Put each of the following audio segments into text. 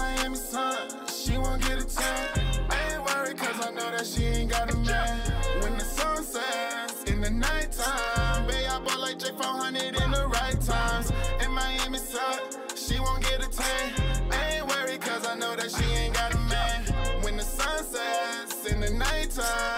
Miami sun, she won't get a tan. Ain't worried cause I know that she ain't got a man. When the sun sets in the nighttime, babe, I bought like J400 in the right times. In Miami sun, she won't get a tan. Ain't worried cause I know that she ain't got a man. When the sun sets in the nighttime,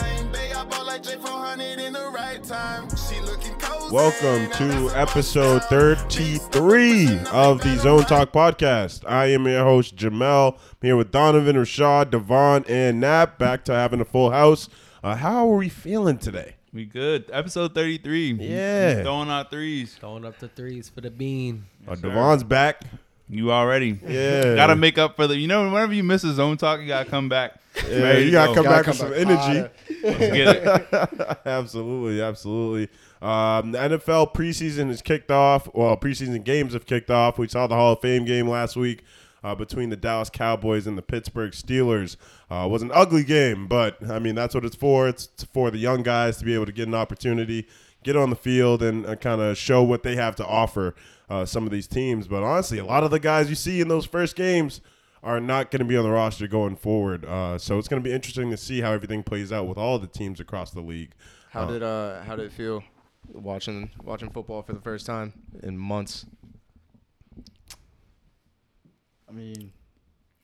Welcome to episode 33 of the Zone Talk podcast. I am your host, Jamel. I'm here with Donovan, Rashad, Devon, and Nap. Back to having a full house. Uh, how are we feeling today? We good. Episode 33. Yeah. Throwing out threes. Throwing up the threes for the bean. Uh, Devon's back. You already. Yeah. Gotta make up for the, you know, whenever you miss a zone talk, you gotta come back. Yeah, Ready you got to go. come Gotta back come with some energy. Let's get it. absolutely, absolutely. Um, the NFL preseason is kicked off. Well, preseason games have kicked off. We saw the Hall of Fame game last week uh, between the Dallas Cowboys and the Pittsburgh Steelers. Uh, it was an ugly game, but I mean that's what it's for. It's for the young guys to be able to get an opportunity, get on the field, and uh, kind of show what they have to offer. Uh, some of these teams, but honestly, a lot of the guys you see in those first games are not going to be on the roster going forward. Uh, so it's going to be interesting to see how everything plays out with all the teams across the league. How did uh how did it feel watching watching football for the first time in months? I mean,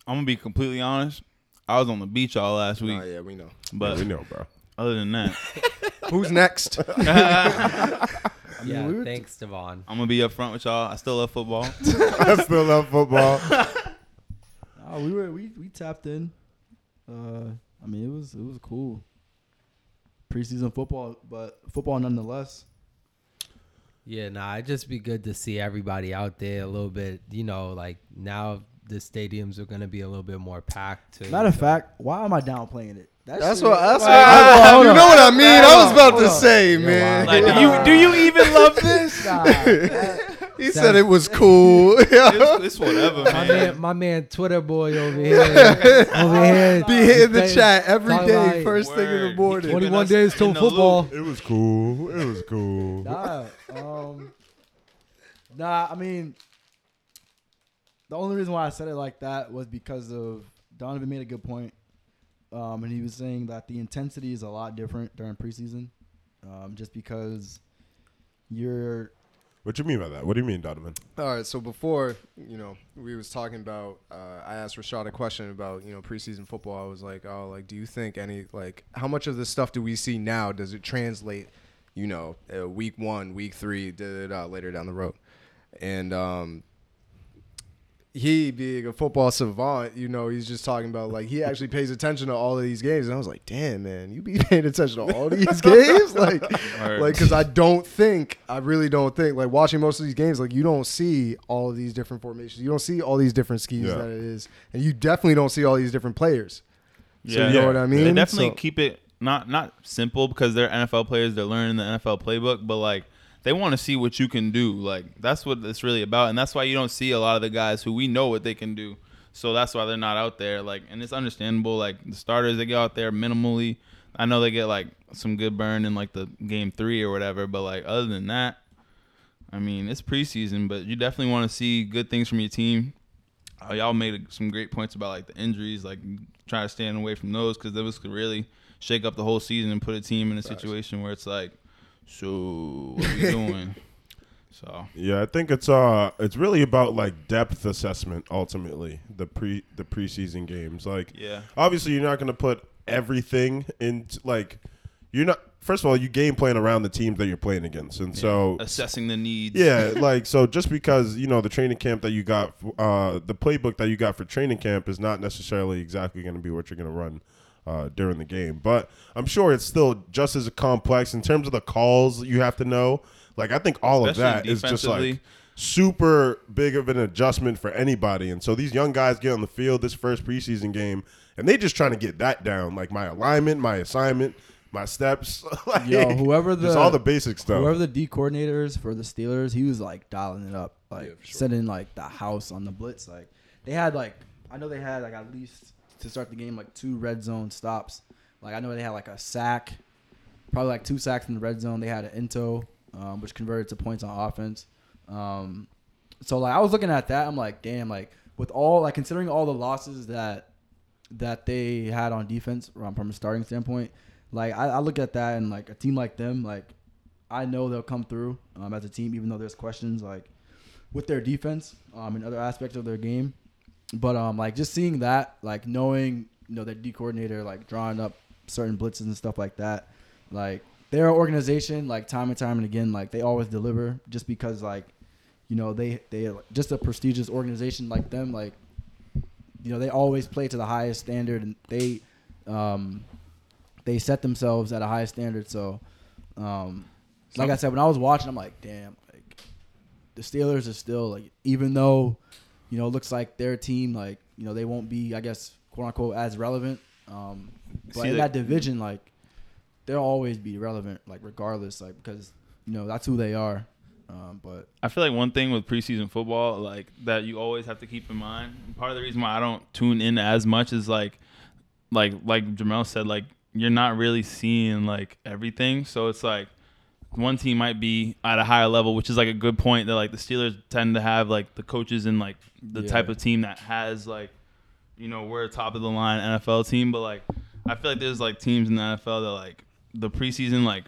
I'm gonna be completely honest. I was on the beach all last week, Oh yeah, we know. but Yeah, we know, bro. other than that, Who's next? yeah, we were- thanks, Devon. I'm gonna be up front with y'all. I still love football. I still love football. uh, we were we, we tapped in. Uh, I mean, it was it was cool. Preseason football, but football nonetheless. Yeah, nah, it'd just be good to see everybody out there a little bit. You know, like now the stadiums are gonna be a little bit more packed. Too, Matter of so- fact, why am I downplaying it? That That's shit- what. That's what. Ah, hold you know what I mean? I was about Hold to on. say, Yo, man. Like, do you do you even love this? Nah, that- he said it was cool. It's, it's whatever, My man. man, my man, Twitter boy over here, over here, Be hitting the chat every talk day, about first thing in the morning. 21 days till football. loop. it was cool. It was cool. nah, um, nah. I mean, the only reason why I said it like that was because of Donovan made a good point, um, and he was saying that the intensity is a lot different during preseason, um, just because you're What do you mean by that? What do you mean, Donovan? All right, so before you know, we was talking about. Uh, I asked Rashad a question about you know preseason football. I was like, oh, like, do you think any like how much of this stuff do we see now? Does it translate, you know, uh, week one, week three, da, da, da, later down the road? And um, he being a football savant, you know, he's just talking about like he actually pays attention to all of these games. And I was like, damn, man, you be paying attention to all these games, like, Word. like because I don't think, I really don't think, like watching most of these games, like you don't see all of these different formations, you don't see all these different schemes Yeah. that it is, and you definitely don't see all these different players. So Yeah. you know what I mean? They definitely So- keep it not not simple because they're NFL players. They're learning the NFL playbook, but like they want to see what you can do. Like that's what it's really about, and that's why you don't see a lot of the guys who we know what they can do. So that's why they're not out there. Like, and it's understandable. Like the starters, they go out there minimally. I know they get like some good burn in like the game three or whatever, but like other than that, I mean it's preseason, but you definitely want to see good things from your team. Uh, y'all made some great points about like the injuries, like trying to stand away from those because those could really shake up the whole season and put a team in a situation where it's like, so what are we doing? So Yeah, I think it's uh it's really about like depth assessment ultimately, the pre the preseason games. Like yeah, obviously you're not going to put everything into like you're not first of all, you game plan around the teams that you're playing against. And so assessing the needs. Yeah, like so just because, you know, the training camp that you got uh the playbook that you got for training camp is not necessarily exactly going to be what you're going to run uh, during the game. But I'm sure it's still just as complex in terms of the calls you have to know. Like I think all of that is just like super big of an adjustment for anybody. And so these young guys get on the field this first preseason game and they just trying to get that down, like my alignment, my assignment, my steps, like, Yo, whoever the just all the basic stuff. whoever the D coordinators for the Steelers, he was like dialing it up, like Yeah, sure. setting like the house on the blitz. Like they had like I know they had like at least to start the game like two red zone stops. Like I know they had like a sack, probably like two sacks in the red zone. They had an into, um, which converted to points on offense. Um, so like I was looking at that, I'm like, damn, like with all like considering all the losses that that they had on defense from a starting standpoint, like I, I look at that and like a team like them, like I know they'll come through um, as a team, even though there's questions like with their defense um, and other aspects of their game. But um, like just seeing that, like knowing you know their D coordinator like drawing up certain blitzes and stuff like that, like their organization, like time and time and again, like they always deliver just because like you know they they just a prestigious organization like them, like you know they always play to the highest standard and they um they set themselves at a high standard. So um like I said, when I was watching, I'm like, damn, like the Steelers are still like even though you know, it looks like their team, like, you know, they won't be, I guess, quote unquote, as relevant. Um, but See, in the- that division, like, they'll always be relevant, like, regardless, like, because, you know, that's who they are. Um, but I feel like one thing with preseason football, like that you always have to keep in mind. and Part of the reason why I don't tune in as much is like, like like Jamel said, like you're not really seeing like everything. So it's like one team might be at a higher level, which is like a good point that like the Steelers tend to have like the coaches and like the Yeah. type of team that has like, you know, we're a top of the line NFL team, but like I feel like there's like teams in the NFL that like the preseason like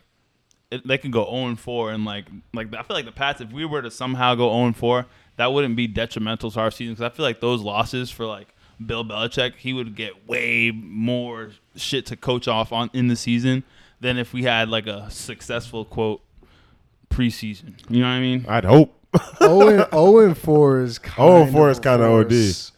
it, they could go 0 and 4 and like like I feel like the Pats if we were to somehow go 0 and 4 that wouldn't be detrimental to our season because I feel like those losses for like Bill Belichick he would get way more shit to coach off on in the season than if we had like a successful quote preseason. You know what I mean? I'd hope. 0 and, 0 and 4 is kind 0 and 4 is kinda OD.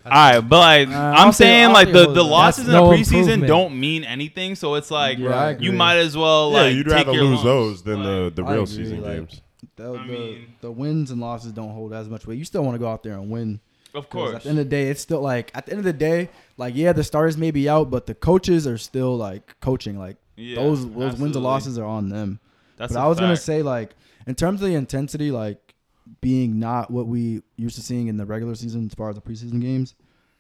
All right, but like Uh, I'm I'll say- saying, I'll like the, the that. losses in That's the no preseason don't mean anything. So it's like Yeah, you might as well yeah, like you'd take rather your lose lumps. those than Like, the, the real agree, season like- games. the, I mean- the wins and losses don't hold as much weight. You still want to go out there and win. Of course. At the end of the day, it's still like, at the end of the day, like, yeah, the stars may be out, but the coaches are still, like, coaching. Like, Yeah, those, those wins and losses are on them. That's but I was gonna say like in terms of the intensity, like being not what we used to seeing in the regular season as far as the preseason games,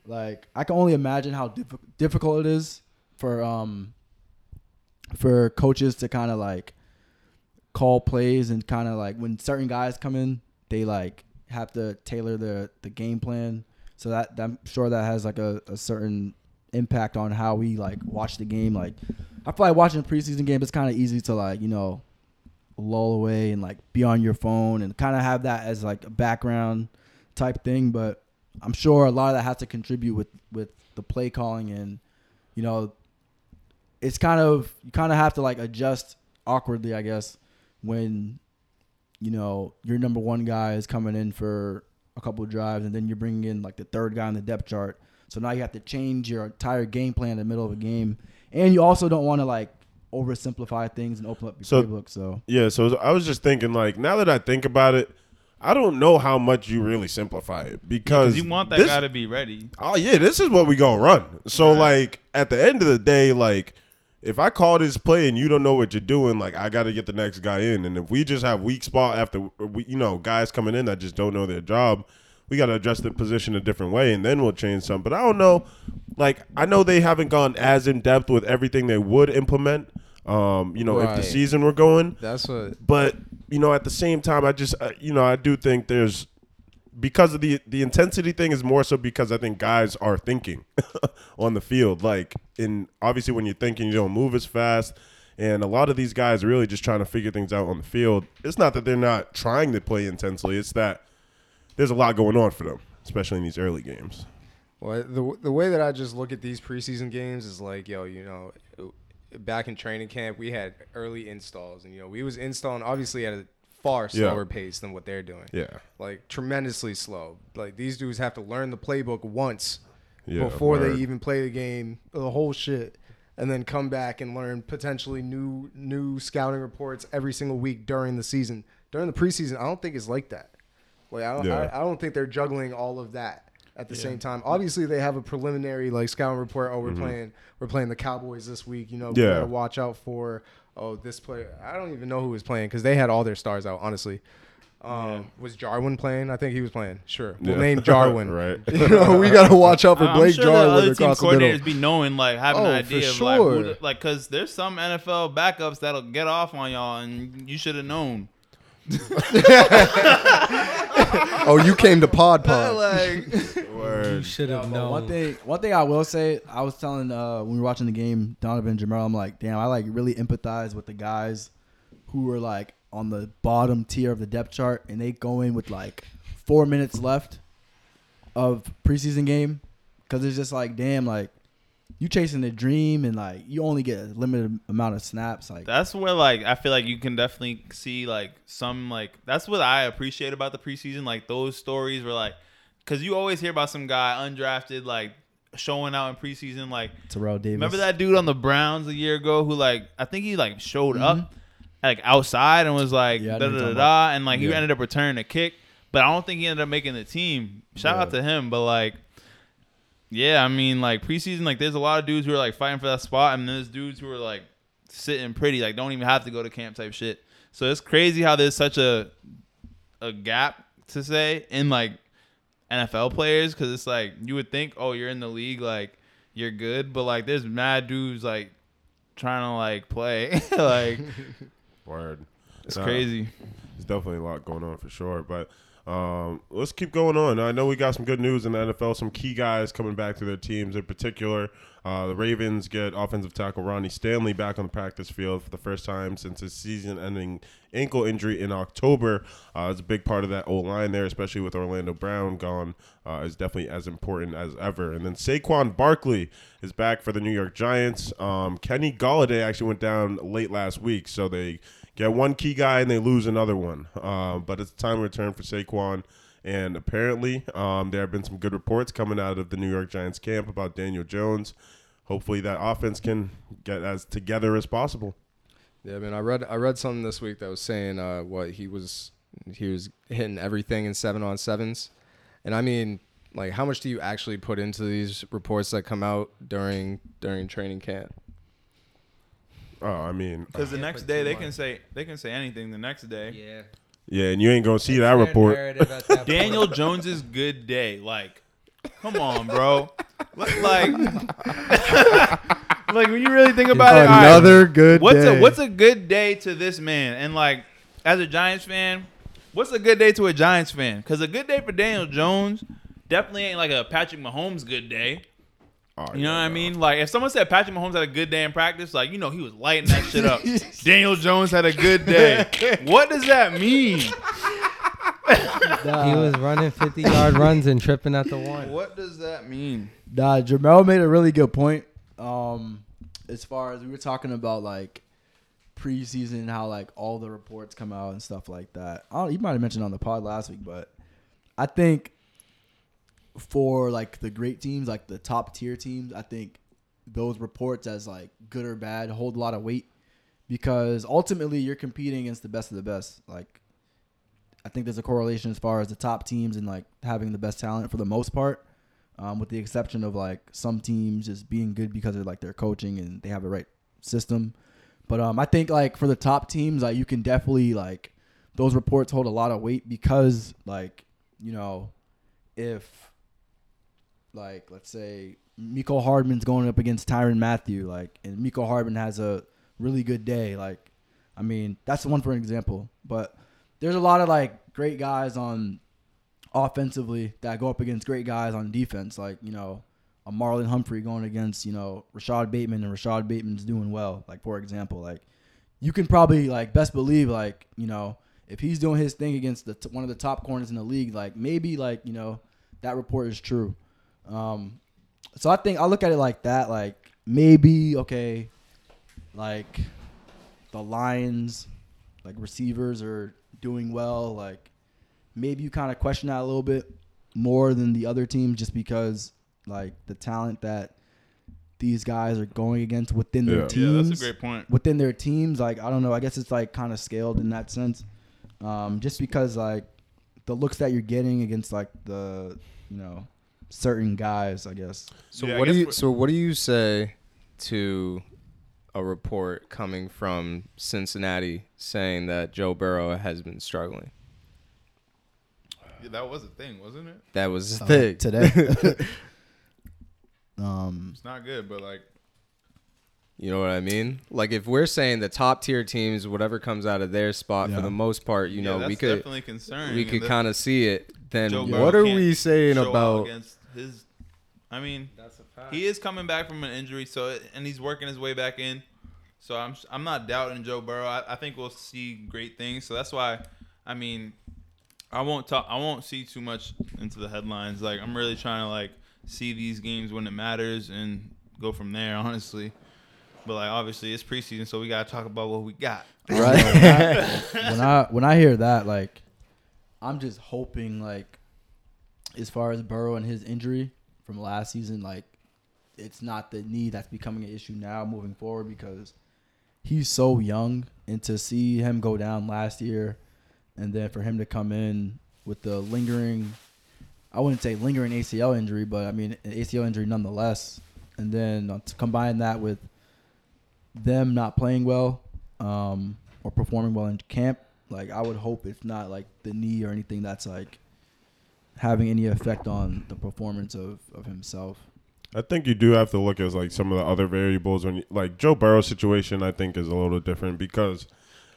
like I can only imagine how diff- difficult it is for um for coaches to kind of like call plays and kind of like when certain guys come in, they like have to tailor the the game plan. So that I'm sure that has like a, a certain impact on how we like watch the game. Like I feel like watching a preseason game, it's kind of easy to like you know lull away and like be on your phone and kind of have that as like a background type thing. But I'm sure a lot of that has to contribute with with the play calling and you know it's kind of you kind of have to like adjust awkwardly, I guess, when you know your number one guy is coming in for a couple of drives and then you're bringing in like the third guy on the depth chart. So now you have to change your entire game plan in the middle of a game, and you also don't want to like oversimplify things and open up your So- playbook. So Yeah, so I was just thinking, like, now that I think about it, I don't know how much you really simplify it because because you want that this- guy to be ready. Oh yeah, this is what we gonna run. So Right. like at the end of the day, like if I call this play and you don't know what you're doing, like I got to get the next guy in. And if we just have weak spot after we, you know, guys coming in that just don't know their job, we got to adjust the position a different way, and then we'll change some. But I don't know. Like I know they haven't gone as in depth with everything they would implement. Um, you know, if the Right. season were going, That's what. but you know, at the same time, I just uh, you know I do think there's because of the the intensity thing is more so because I think guys are thinking on the field. Like in obviously when you're thinking, you don't move as fast. And a lot of these guys are really just trying to figure things out on the field. It's not that they're not trying to play intensely. It's that there's a lot going on for them, especially in these early games. Well, the the way that I just look at these preseason games is like, yo, you know, back in training camp, we had early installs, and you know, we was installing obviously at a far Yeah. slower pace than what they're doing. Yeah. Like tremendously slow. Like these dudes have to learn the playbook once Yeah. before word. they even play the game, the whole shit, and then come back and learn potentially new new scouting reports every single week during the season. During the preseason, I don't think it's like that. Like I don't, Yeah. I, I don't think they're juggling all of that at the same time. Obviously, they have a preliminary like scouting report. Oh, we're playing we're playing the Cowboys this week. You know, we Mm-hmm. Gotta watch out for oh this player. I don't even know who was playing because they had all their stars out. Honestly. Um, Was Jarwin playing? I think he was playing. Sure, we'll Yeah. name Jarwin. Right. You know, we gotta watch out for I'm Blake sure the Jarwin other team across the coordinators be knowing, like having Oh, an idea of like, who like, cause there's some NFL backups that'll get off on y'all, and you should have known. oh, you came to Pod Pod. like, You should have But known. One thing, one thing I will say, I was telling uh, when we were watching the game, Donovan and Jamal, I'm like, damn, I like really empathize with the guys who were like on the bottom tier of the depth chart, and they go in with like four minutes left of preseason game, because it's just like, damn, like you chasing a dream, and like you only get a limited amount of snaps, like that's where like I feel like you can definitely see like some like that's what I appreciate about the preseason. Like those stories were like, because you always hear about some guy undrafted like showing out in preseason. Like Terrell Davis. remember that dude on the Browns a year ago who like I think he like showed Mhm. up like outside and was like Yeah, da da da da, and like he ended up returning a kick, but I don't think he ended up making the team. Shout out to him, but like. Yeah, I mean, like preseason, like there's a lot of dudes who are like fighting for that spot, and then there's dudes who are like sitting pretty, like don't even have to go to camp type shit. So it's crazy how there's such a a gap to say in like NFL players because it's like you would think, oh, you're in the league, like you're good, but like there's mad dudes like trying to like play, like Word. it's crazy. There's definitely a lot going on for sure. But um, let's keep going on. I know we got some good news in the NFL. Some key guys coming back to their teams. In particular, uh, the Ravens get offensive tackle Ronnie Stanley back on the practice field for the first time since his season-ending ankle injury in October. Uh, it's a big part of that O line there, especially with Orlando Brown gone. Uh, is definitely as important as ever. And then Saquon Barkley is back for the New York Giants. Um, Kenny Golladay actually went down late last week, so they get one key guy and they lose another one. Um, but it's time to return for Saquon. And apparently, um, there have been some good reports coming out of the New York Giants camp about Daniel Jones. Hopefully, that offense can get as together as possible. Yeah, man. I read I read something this week that was saying uh, what he was he was hitting everything in seven on sevens, and I mean, like, how much do you actually put into these reports that come out during during training camp? Oh, I mean, Because the next day they much. can say they can say anything. The next day, Yeah. yeah, and you ain't gonna see It's that report. that Daniel. Jones's good day. Like, come on, bro. Like, like when you really think about it, all right, Another good what's day. a what's a good day to this man? And like, as a Giants fan, what's a good day to a Giants fan? Because a good day for Daniel Jones definitely ain't like a Patrick Mahomes good day. Oh, You know what I mean? Like if someone said Patrick Mahomes had a good day in practice, like you know he was lighting that shit up. Daniel Jones had a good day. What does that mean? Nah, He was running 50 yard runs and tripping at the one. What does that mean? Nah, Jamel made a really good point. Um, as far as we were talking about like preseason, how like all the reports come out and stuff like that. I don't, you might have mentioned on the pod last week, but I think for like the great teams, like the top tier teams, I think those reports as like good or bad hold a lot of weight because ultimately you're competing against the best of the best. Like I think there's a correlation as far as the top teams and like having the best talent for the most part um, with the exception of like some teams just being good because of like their coaching and they have the right system. But um, I think like for the top teams, like you can definitely like those reports hold a lot of weight because like you know if like let's say Mecole Hardman's going up against Tyrann Mathieu, like and Mecole Hardman has a really good day, like I mean that's the one for an example. But there's a lot of like great guys on offensively that go up against great guys on defense, like you know a Marlon Humphrey going against you know Rashad Bateman, and Rashad Bateman's doing well. Like for example, like you can probably like best believe like you know if he's doing his thing against the t- one of the top corners in the league, like maybe like you know that report is true. Um, so I think I look at it like that, like maybe okay, like the Lions, like receivers are doing well, like maybe you kind of question that a little bit more than the other teams just because like the talent that these guys are going against within Yeah. Yeah, their teams that's a great point. within their teams like i don't know i guess it's like kind of scaled in that sense um, just because like the looks that you're getting against like the you know certain guys i guess So Yeah, I what do you so what do you say to a report coming from Cincinnati saying that Joe Burrow has been struggling? Yeah, that was a thing, wasn't it? That was the Uh, thing. today um It's not good, but like You know what I mean? Like if we're saying the top tier teams, whatever comes out of their spot Yeah. for the most part, you Yeah, know, we could definitely concerning. we could kind of see it. Then Joe Burrow what are we saying about? against his? I mean, That's a fact. he is coming back from an injury, so and he's working his way back in. So I'm I'm not doubting Joe Burrow. I, I think we'll see great things. So that's why, I mean, I won't talk. I won't see too much into the headlines. Like I'm really trying to like see these games when it matters and go from there. Honestly, but like obviously it's preseason, so we gotta talk about what we got. Right. when I when I hear that, like, I'm just hoping like, as far as Burrow and his injury from last season, like, it's not the knee that's becoming an issue now moving forward because he's so young, and to see him go down last year, and then for him to come in with the lingering, I wouldn't say lingering ACL injury, but I mean an ACL injury nonetheless, and then uh, to combine that with them not playing well um, or performing well in camp, like I would hope it's not like the knee or anything that's like having any effect on the performance of, of himself. I think you do have to look at like some of the other variables when you, like Joe Burrow's situation. I think is a little different because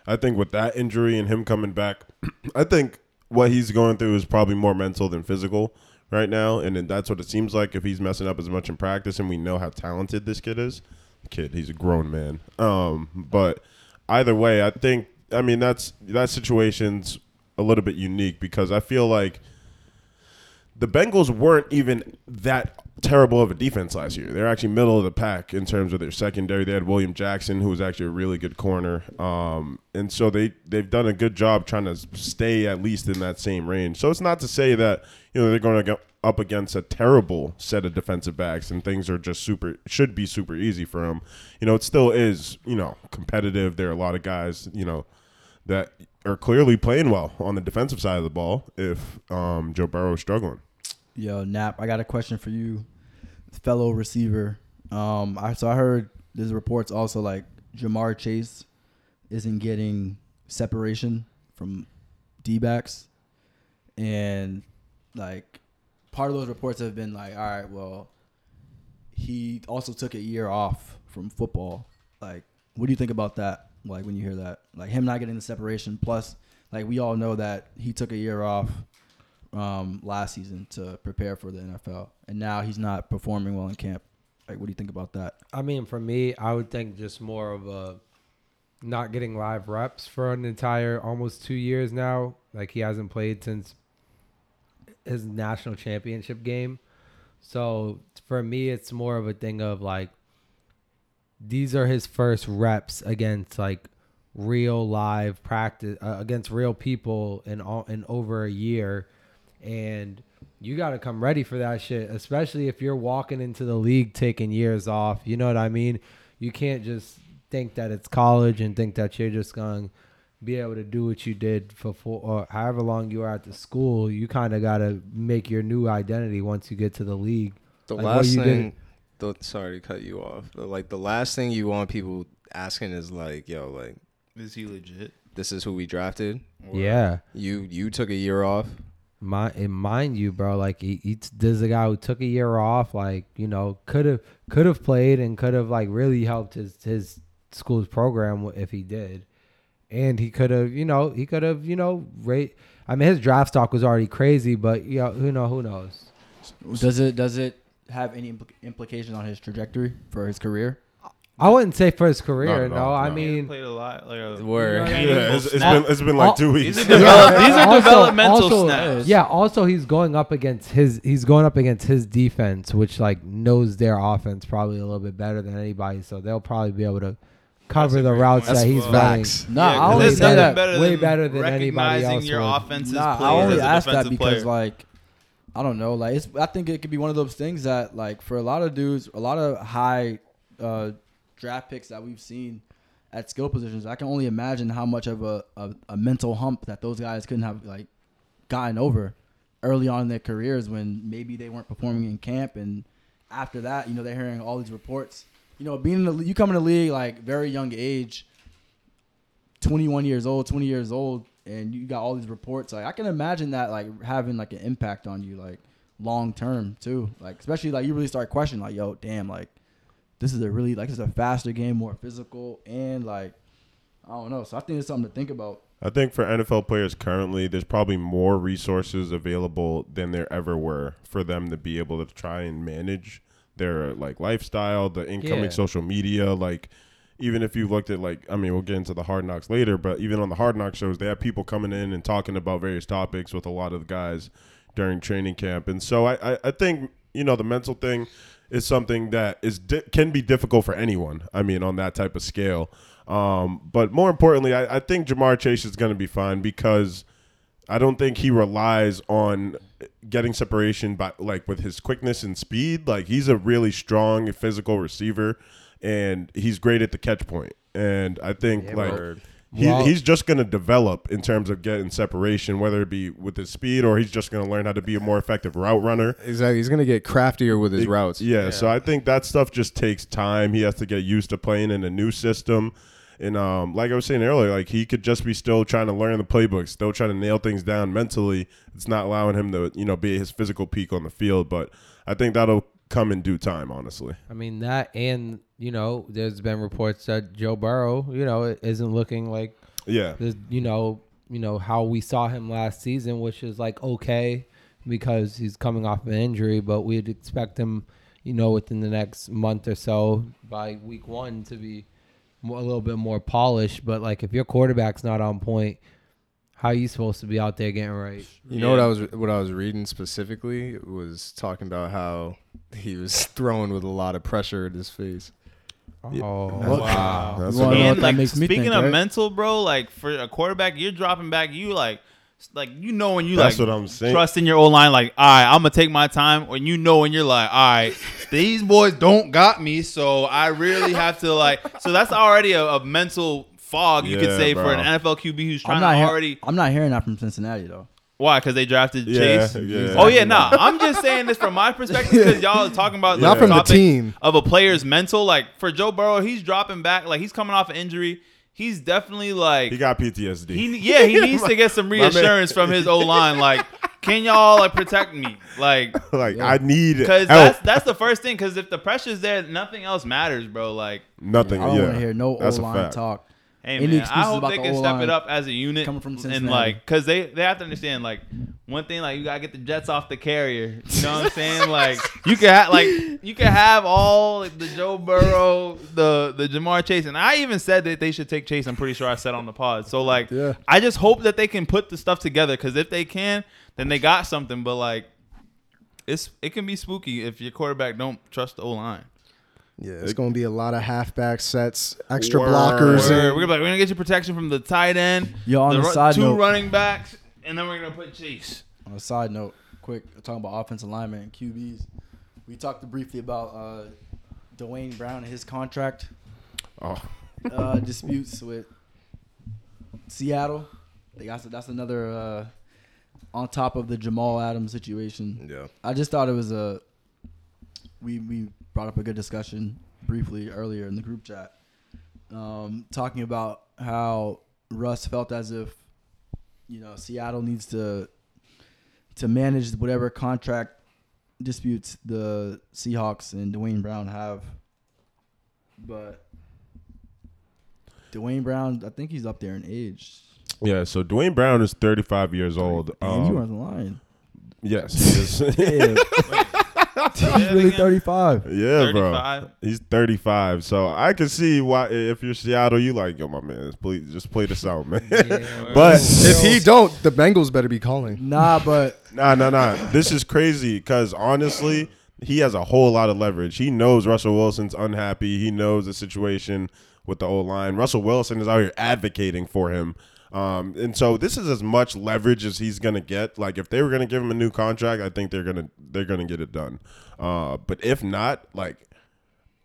I think with that injury and him coming back, I think what he's going through is probably more mental than physical right now, and that's what it seems like if he's messing up as much in practice, and we know how talented this kid is. Kid, he's a grown man. Um, but either way, I think I mean that's that situation's a little bit unique because I feel like the Bengals weren't even that terrible of a defense last year. They're actually middle of the pack in terms of their secondary. They had William Jackson, who was actually a really good corner, um, and so they they've done a good job trying to stay at least in that same range. So it's not to say that you know they're going to go up against a terrible set of defensive backs and things are just super should be super easy for them. You know, it still is you know competitive. There are a lot of guys you know that are clearly playing well on the defensive side of the ball. If um, Joe Burrow is struggling. Yo, Nap, I got a question for you, fellow receiver. Um, I so I heard there's reports also like Ja'Marr Chase isn't getting separation from D backs, and like part of those reports have been like, all right, well, he also took a year off from football. Like, what do you think about that? Like when you hear that, like him not getting the separation, plus like we all know that he took a year off um, last season to prepare for the NFL, and now he's not performing well in camp. Like, what do you think about that? I mean, for me, I would think just more of a not getting live reps for an entire almost two years now. Like he hasn't played since his national championship game. So for me, it's more of a thing of like these are his first reps against like real live practice uh, against real people in all in over a year, and you got to come ready for that shit. Especially if you're walking into the league taking years off. You know what I mean? You can't just think that it's college and think that you're just going to be able to do what you did for four, or however long you were at the school. You kind of got to make your new identity once you get to the league. The Like last thing, the, sorry to cut you off. The, like the last thing you want people asking is like, "Yo, like Is he legit? this is who we drafted. Or- Yeah. You you took a year off. My, and mind you, bro, like he, he, there's a guy who took a year off, like you know, could have could have played and could have like really helped his his school's program if he did, and he could have, you know, he could have, you know, rate. I mean, his draft stock was already crazy, but you know, who know, who knows? Does it does it have any impl- implications on his trajectory for his career? I wouldn't say for his career. No, No, no, I no. He mean, played a lot. Like a Word. meaningful Yeah, it's, it's snap. been it's been like two weeks. These are, develop- these are Also- developmental also- snaps. Yeah. Also, he's going up against his. He's going up against his defense, which like knows their offense probably a little bit better than anybody. So they'll probably be able to cover the routes that he's That's running. No, Nah, Yeah, I 'cause only there's say that. better way than better than anybody else your would. offense's Nah, I only as a asked that because player. like I don't know, like it's I think it could be one of those things that like for a lot of dudes, a lot of high uh, draft picks that we've seen at skill positions, I can only imagine how much of a, a, a mental hump that those guys couldn't have like gotten over early on in their careers when maybe they weren't performing in camp and after that, you know, they're hearing all these reports. You know, being in the you come in the league like very young age, 21 years old, 20 years old, and you got all these reports. Like I can imagine that like having like an impact on you like long term too. Like especially like you really start questioning like, yo, damn, like this is a really like it's a faster game, more physical, and like I don't know. So I think it's something to think about. I think for NFL players currently, there's probably more resources available than there ever were for them to be able to try and manage their like lifestyle, the incoming Yeah. social media. Like, even if you looked at like, I mean, we'll get into the Hard Knocks later, but even on the Hard Knocks shows, they have people coming in and talking about various topics with a lot of the guys during training camp, and so I, I, I think you know the mental thing is something that is di- can be difficult for anyone. I mean, on that type of scale. Um, but more importantly, I, I think Ja'Marr Chase is going to be fine because I don't think he relies on getting separation by like with his quickness and speed. Like he's a really strong physical receiver, and he's great at the catch point. And I think Yeah, like Word. He, Well- he's just going to develop in terms of getting separation, whether it be with his speed or he's just going to learn how to be a more effective route runner. Exactly. He's gonna get craftier with his routes. Yeah, so I think that stuff just takes time. He has to get used to playing in a new system. And um, like I was saying earlier, like he could just be still trying to learn the playbook, still trying to nail things down mentally. It's not allowing him to, you know, be at his physical peak on the field. But I think that'll come in due time, honestly. I mean that, and you know, there's been reports that Joe Burrow, you know, isn't looking like Yeah. the, you know, you know how we saw him last season, which is like okay because he's coming off an injury, but we'd expect him, you know, within the next month or so by week one to be more, a little bit more polished. But like if your quarterback's not on point, how are you supposed to be out there getting right? You know what I was what I was reading specifically was talking about how he was thrown with a lot of pressure in his face. Oh, Wow. That's You wanna what- know what and that like makes me speaking think, of right? mental, bro, like for a quarterback, you're dropping back. You like, like you know when you That's like what I'm saying. trust in your O line. Like, all right, I'm gonna take my time. When you know when you're like, all right, these boys don't got me, so I really have to like. So that's already a, a mental fog you could Yeah, say for bro. an NFL QB who's trying I'm not, to hear- already. I'm not hearing that from Cincinnati though. Why? Because they drafted Yeah, Chase. yeah. Oh yeah, nah. I'm just saying this from my perspective because y'all are talking about Not from the topic team. of a player's mental. Like for Joe Burrow, he's dropping back. Like he's coming off an injury. He's definitely like He got PTSD. he yeah he needs to get some man. reassurance from his O line. Like, can y'all like protect me? Like, like I need because help. that's that's the first thing. Because if the pressure's there, nothing else matters, bro. Like, Nothing. I don't yeah. want to hear no O That's a line fact. talk. Hey Any man, I excuses hope about they the can step O-line it up as a unit coming from and Cincinnati. like because they they have to understand like one thing like you gotta get the Jets off the carrier. You know what I'm saying? Like you can have like you can have all like, the Joe Burrow, the the Ja'Marr Chase, and I even said that they should take Chase. I'm pretty sure I said on the pod. So like Yeah. I just hope that they can put the stuff together because if they can, then they got something. But like it's it can be spooky if your quarterback don't trust the O line. Yeah, it's gonna be a lot of halfback sets, extra Word. blockers. We're, we're gonna be like, we're gonna get you protection from the tight end, Yo, on the the ru- side two note- running backs, and then we're gonna put Chase. On a side note, quick talking about offensive linemen and QBs. We talked briefly about uh, Duane Brown and his contract Oh, uh, disputes with Seattle. They got that's another uh, on top of the Jamal Adams situation. yeah. I just thought it was a we we brought up a good discussion briefly earlier in the group chat, um, talking about how Russ felt as if you know Seattle needs to to manage whatever contract disputes the Seahawks and Duane Brown have, but Duane Brown, I think he's up there in age. yeah. So Duane Brown is 35 years old. Damn, you Um, on the line. yes, he is. Yeah. he's really 35. yeah, bro. 35. He's 35, so I can see why if you're Seattle, you like, yo, my man, please just play this out, man. Yeah. but If he don't, the Bengals better be calling. Nah, but Nah, nah, nah. This is crazy because honestly, he has a whole lot of leverage. He knows Russell Wilson's unhappy. He knows the situation with the O line. Russell Wilson is out here advocating for him. Um, and so this is as much leverage as he's gonna get. Like if they were gonna give him a new contract, I think they're gonna they're gonna get it done. Uh, but if not, like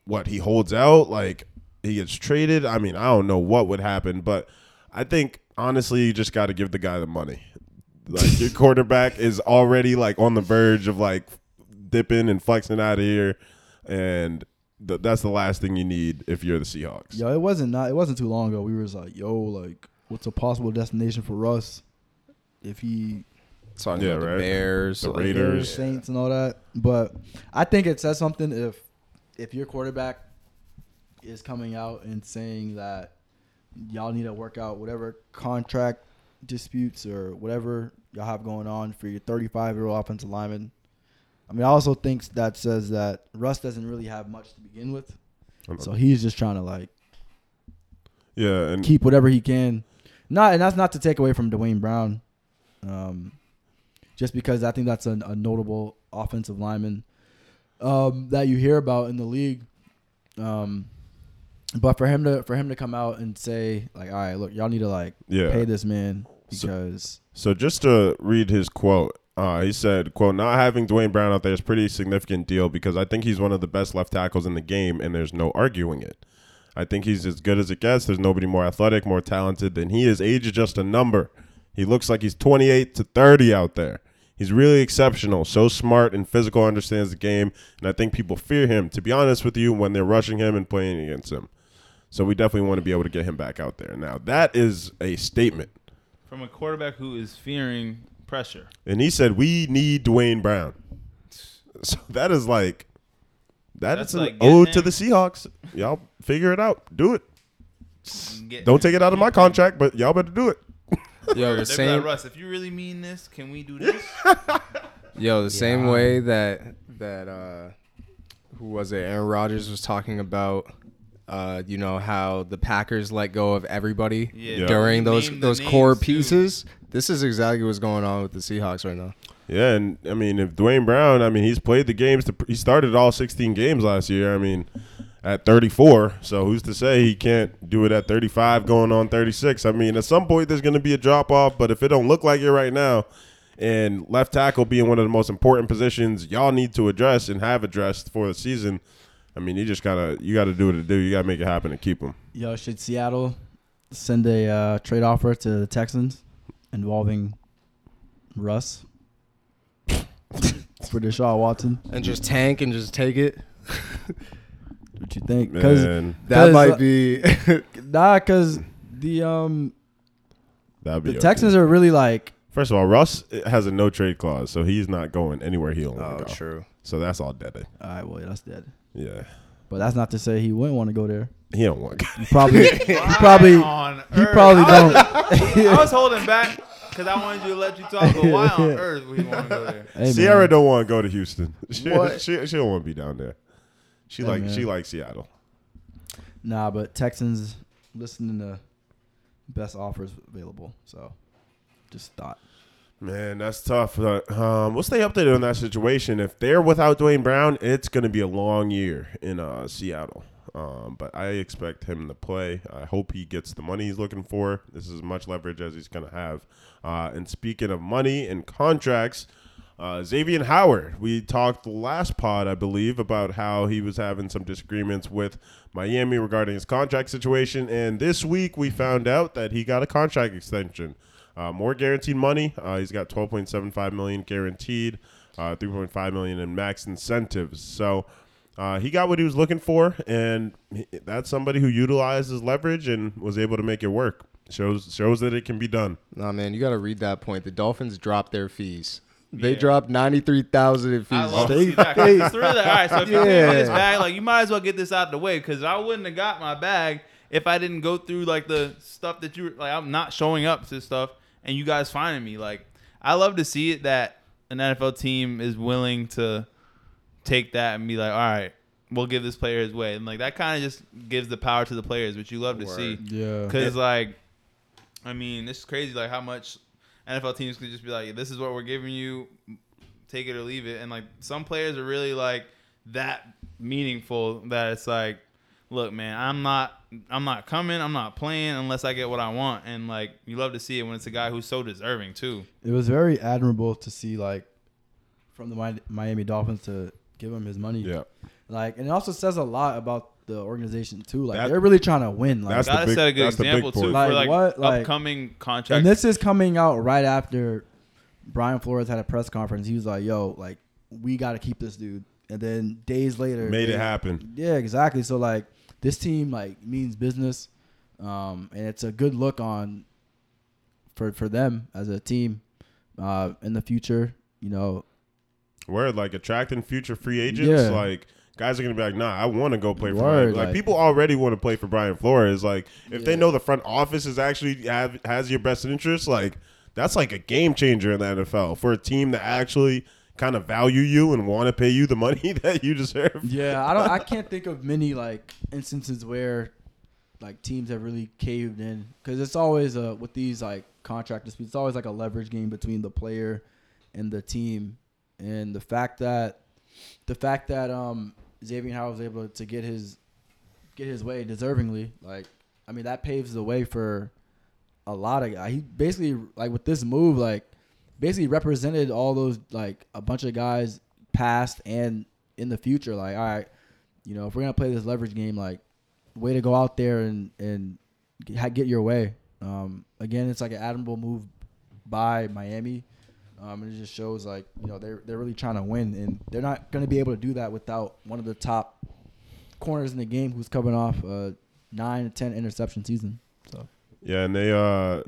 what he holds out, like he gets traded. I mean, I don't know what would happen, but I think honestly, you just got to give the guy the money. Like your quarterback is already like on the verge of like dipping and flexing out of here, and th- that's the last thing you need if you're the Seahawks. Yo, it wasn't not. It wasn't too long ago. We was like, yo, like, what's a possible destination for Russ if he Talking Yeah, about right. the Bears, The like- Raiders. Bears, Saints, and all that? But I think it says something if if your quarterback is coming out and saying that y'all need to work out whatever contract disputes or whatever y'all have going on for your 35 year old offensive lineman. I mean, I also think that says that Russ doesn't really have much to begin with, so he's just trying to like yeah, and keep whatever he can. Not, and that's not to take away from Duane Brown, um, just because I think that's a, a notable offensive lineman um, that you hear about in the league. Um, but for him to for him to come out and say like, all right, look, y'all need to like yeah. pay this man So- because So just to read his quote, uh, he said, "quote Not having Duane Brown out there is pretty significant deal because I think he's one of the best left tackles in the game, and there's no arguing it. I think he's as good as it gets. There's nobody more athletic, more talented than he is. Age is just a number. He looks like he's 28 to 30 out there. He's really exceptional, so smart and physical, understands the game, and I think people fear him. To be honest with you, when they're rushing him and playing against him." So we definitely want to be able to get him back out there. Now that is a statement. From a quarterback who is fearing pressure. And he said, "We need Duane Brown." So that is like that That's is an like getting ode to the Seahawks. Y'all figure it out. Do it. Get Don't take it out of my contract, but y'all better do it. Yo, the same. like, Russ, if you really mean this, can we do this? Yo, the same way that that uh who was it? Aaron Rodgers was talking about uh, you know, how the Packers let go of everybody Yeah. during those Name those core names, too. pieces. This is exactly what's going on with the Seahawks right now. Yeah, and I mean, if Duane Brown, I mean, he's played the games. To, he started all 16 games last year. I mean, at 34. So who's to say he can't do it at 35, going on 36? I mean, at some point there's going to be a drop off, but if it don't look like it right now, and left tackle being one of the most important positions y'all need to address and have addressed for the season, I mean, you just gotta you gotta do what to do. You gotta make it happen and keep him. yo, should Seattle send a uh, trade offer to the Texans involving Russ for Deshaun Watson? And just tank and just take it. What you think? Because Man, That 'Cause, might be nah, because the um that'd be the okay. Texans are really like First of all, Russ has a no trade clause, so he's not going anywhere he don't want Oh, to go. true. So that's all dead. all right, well, that's dead. Yeah, But that's not to say he wouldn't want to go there. he don't want. He probably, he probably, on he earth? probably I was, don't. I was holding back because I wanted you to let you talk, but why on earth would he want to go there? Hey, man. Ciara don't want to go to Houston. She, What? she, she don't want to be down there. She Yeah, like man. she likes Seattle. Nah, but Texans listening to best offers available. So, just thought. Man, that's tough. Uh, um, we'll stay updated on that situation. If they're without Duane Brown, it's going to be a long year in uh, Seattle. Um, but I expect him to play. I hope he gets the money he's looking for. This is as much leverage as he's going to have. Uh, and speaking of money and contracts, uh, Xavier Howard. We talked last pod, I believe, about how he was having some disagreements with Miami regarding his contract situation. And this week we found out that he got a contract extension. Uh, more guaranteed money. Uh, he's got 12.75 million guaranteed, uh, 3.5 million in max incentives. So uh, he got what he was looking for, and he- that's somebody who utilizes leverage and was able to make it work. Shows shows that it can be done. Nah, man, you got to read that point. The Dolphins dropped their fees. They Yeah. dropped ninety three thousand in fees. I love to They- see that. 'cause It's really like, all right, so if you Yeah. yeah. this bag, like you might as well get this out of the way because I wouldn't have got my bag if I didn't go through like the stuff that you were like. I'm not showing up to stuff, and you guys finding me. Like I love to see it that an NFL team is willing to take that and be like, all right, we'll give this player his way, and like that kind of just gives the power to the players, which you love to see. Yeah. Because like, I mean, it's crazy like how much NFL teams could just be like, "This is what we're giving you, take it or leave it." And like some players are really like that meaningful that it's like, look, man, I'm not, I'm not coming, I'm not playing unless I get what I want. And like, you love to see it when it's a guy who's so deserving too. It was very admirable to see like from the Miami Dolphins to give him his money. Yeah, Like, and it also says a lot about the organization too. Like, That- they're really trying to win. Like, That's the Gotta big- set a good that's the big example too point. for Like, like what? Like- upcoming contract. and this is coming out right after Brian Flores had a press conference. He was like, "Yo, like, we got to keep this dude." And then days later, made they- it happen. Yeah, exactly. So like, this team like means business, um, and it's a good look on for for them as a team uh, in the future. You know, We're like attracting future free agents, Yeah. like guys are gonna be like, nah, I want to go play for Word, Like, like- people already want to play for Brian Flores. Like if they know the front office is actually have has your best interest, like that's like a game changer in the NFL for a team that actually kind of value you and want to pay you the money that you deserve. Yeah, I don't. I can't think of many like instances where like teams have really caved in because it's always uh with these like contract disputes. It's always like a leverage game between the player and the team, and the fact that the fact that um Xavier Howard was able to get his get his way deservingly, like I mean that paves the way for a lot of guys. He basically like with this move, like basically represented all those like a bunch of guys past and in the future. Like, all right, you know, if we're gonna play this leverage game, like, way to go out there and and get your way. Um, again, it's like an admirable move by Miami. Um, and it just shows like you know they're they're really trying to win, and they're not gonna be able to do that without one of the top corners in the game who's coming off a nine to ten interception season. So Yeah, and they uh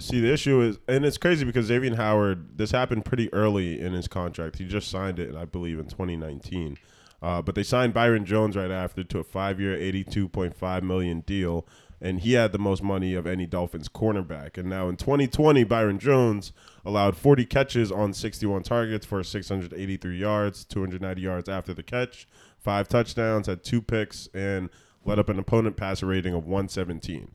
see the issue is, and it's crazy because Xavier Howard. This happened pretty early in his contract. He just signed it, I believe, in 2019. Uh, but they signed Byron Jones right after to a five-year, 82.5 million deal, and he had the most money of any Dolphins cornerback. And now in 2020, Byron Jones allowed 40 catches on 61 targets for 683 yards, 290 yards after the catch, five touchdowns, had two picks, and led up an opponent passer rating of 117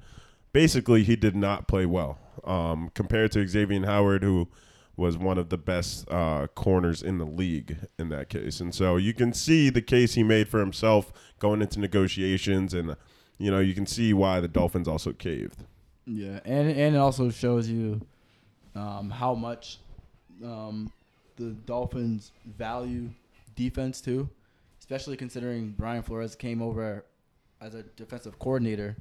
basically he did not play well um, compared to Xavier Howard, who was one of the best uh, corners in the league in that case. And so you can see the case he made for himself going into negotiations, and you know you can see why the Dolphins also caved. Yeah, and and it also shows you um, how much um, the Dolphins value defense too, especially considering Brian Flores came over as a defensive coordinator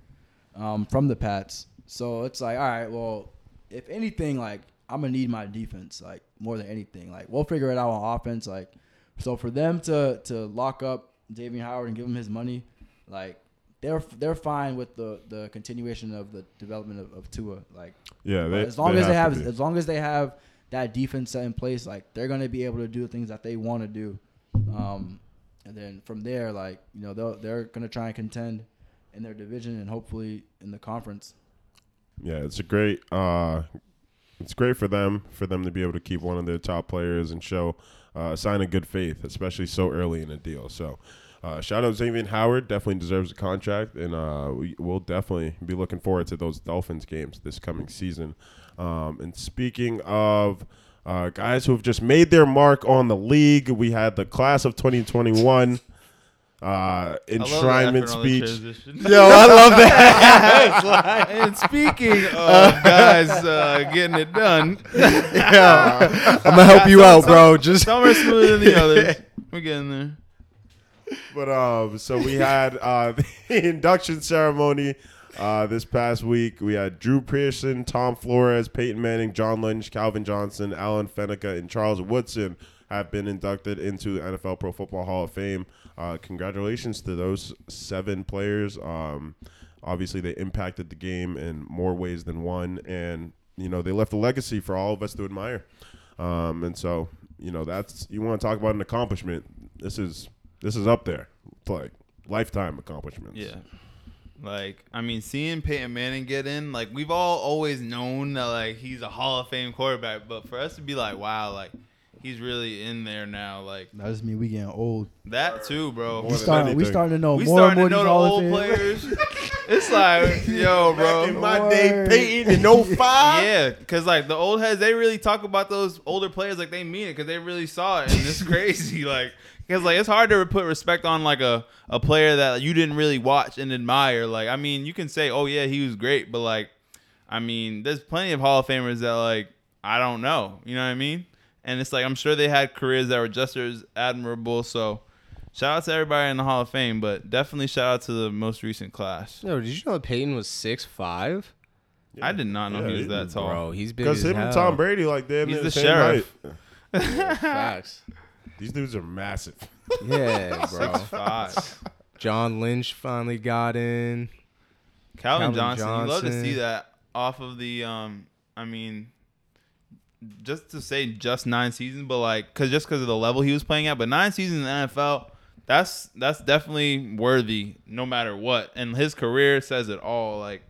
um, from the Pats. So it's like, all right, well, if anything, like I'm gonna need my defense like more than anything. Like we'll figure it out on offense. Like so for them to to lock up Xavien Howard and give him his money, like they're they're fine with the the continuation of the development of, of Tua. Like Yeah, they, as long as they have as long as they have that defense set in place, like they're gonna be able to do the things that they want to do. Um, and then from there, like you know, they'll, they're gonna try and contend in their division and hopefully in the conference. Yeah, it's a great. Uh, it's great for them for them to be able to keep one of their top players and show uh, a sign of good faith, especially so early in a deal. So, uh, shout out Xavier Howard, definitely deserves a contract, and uh, we, we'll definitely be looking forward to those Dolphins games this coming season. Um, and speaking of uh, guys who have just made their mark on the league, we had the class of 2021 uh, I love that enshrinement after speech. Yo, I love that. and speaking of guys uh, getting it done, yeah. I'm gonna help you out, bro. Just some are smoother than the others. We're getting there. But um, so we had uh, the induction ceremony uh, this past week. We had Drew Pearson, Tom Flores, Peyton Manning, John Lynch, Calvin Johnson, Alan Faneca, and Charles Woodson have been inducted into the NFL Pro Football Hall of Fame. Uh, congratulations to those seven players. Um, obviously, they impacted the game in more ways than one, and you know they left a legacy for all of us to admire. Um, and so, you know, that's you want to talk about an accomplishment. This is this is up there. It's like lifetime accomplishments. Yeah. Like, I mean, seeing Peyton Manning get in, like, we've all always known that, like, he's a Hall of Fame quarterback. But for us to be like, wow, like, he's really in there now, like, That just mean we getting old. that too, bro. We than starting, we starting to know We more and more to know these the old players. it's like, yo, bro. Back in my day, Word. Peyton in 05. Yeah, because like the old heads, they really talk about those older players like they mean it because they really saw it, and it's crazy. like, because like it's hard to put respect on like a a player that you didn't really watch and admire. Like, I mean, you can say, oh yeah, he was great, but like, I mean, there's plenty of Hall of Famers that like I don't know. You know what I mean? And it's like I'm sure they had careers that were just as admirable. So. Shout out to everybody in the Hall of Fame, but definitely shout out to the most recent class. Yo, did you know that Peyton was six five? I did not know Yeah, he was he that tall. Bro, he's big Because as him and. Tom Brady, like damn He's near the same sheriff. height. Yeah, facts. These dudes are massive. Yeah, bro. Five. John Lynch finally got in. Calvin, Calvin Johnson, you love to see that off of the um I mean just to say just 9 seasons but like cuz just cuz of the level he was playing at but 9 seasons in the NFL that's that's definitely worthy no matter what. And his career says it all. Like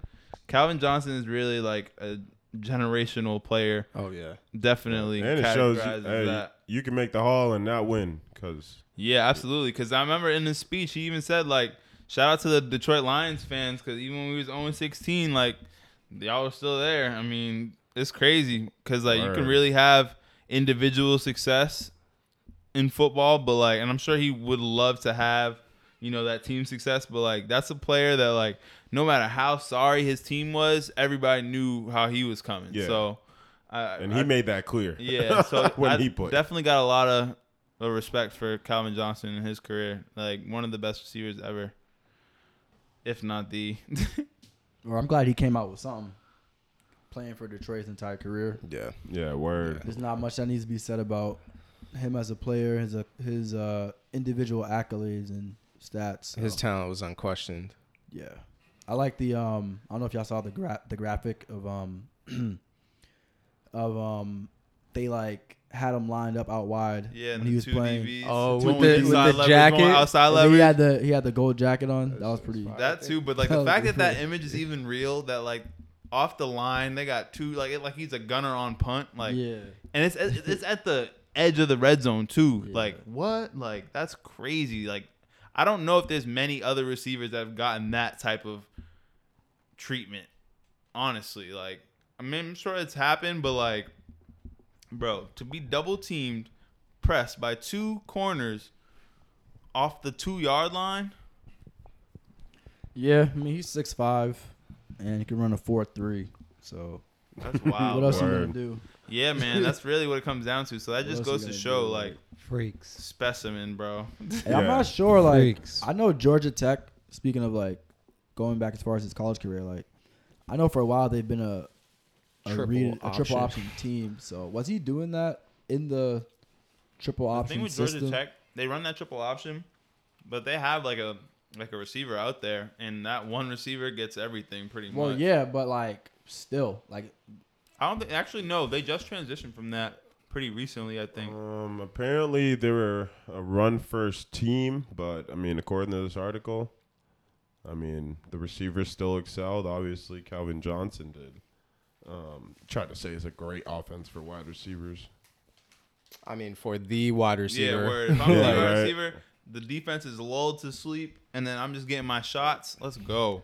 Calvin Johnson is really like a generational player. Oh yeah. Definitely And it shows you, hey, that. you can make the hall and not win because Yeah, absolutely. Because I remember in his speech, he even said like, "Shout out to the Detroit Lions fans because even when we was 0 16, like y'all were still there." I mean, it's crazy because like you can really have individual success in football, but like, and I'm sure he would love to have you know that team success, but like that's a player that like no matter how sorry his team was, everybody knew how he was coming. Yeah. So. I, and he I- made that clear. yeah, so when I he played, definitely got a lot of, of respect for Calvin Johnson in his career. Like one of the best receivers ever, if not the. well, I'm glad he came out with something. Playing for Detroit's entire career. Yeah. yeah, word. There's not much that needs to be said about him as a player, his uh, his uh, individual accolades and stats. His talent was unquestioned. yeah, I like the um. I don't know if y'all saw the gra- the graphic of um of um they like had him lined up out wide yeah, and when he was two playing. DBs. Oh, two with on the- with the jacket? outside And then leverage. he had the he had the gold jacket on. That was pretty. that too, but like the fact that that image is even real, that like off the line they got two, like like he's a gunner on punt, like, yeah, and it's it's at the edge of the red zone too. Yeah. Like what? Like that's crazy. Like I don't know if there's many other receivers that have gotten that type of treatment. Honestly, like I mean, I'm sure it's happened, but like, bro, to be double teamed, pressed by two corners off the two yard line. yeah. I mean, he's six five, and he can run a four three. So That's wild. what else bro. you gonna do? Yeah, man, that's really what it comes down to. So that What just else you goes to gonna show, do? like, Freaks. specimen, bro. Hey, I'm Yeah. not sure. Like, Freaks. I know Georgia Tech. Speaking of like going back as far as his college career, like I know for a while they've been a a, Triple read, a triple option. option team. So was he doing that in the triple The option thing with Georgia system? Tech, they run that triple option, but they have like a like a receiver out there, and that one receiver gets everything pretty well, much. Well, yeah, but like still, like I don't think actually no, they just transitioned from that pretty recently. I think. Um, apparently they were a run first team, but I mean, according to this article, I mean the receivers still excelled. Obviously, Calvin Johnson did. Um, tried to say it's a great offense for wide receivers. I mean, for the wide Yeah, receiver. word. If I'm Yeah, a wide right. receiver, the defense is lulled to sleep, and then I'm just getting my shots. Let's go.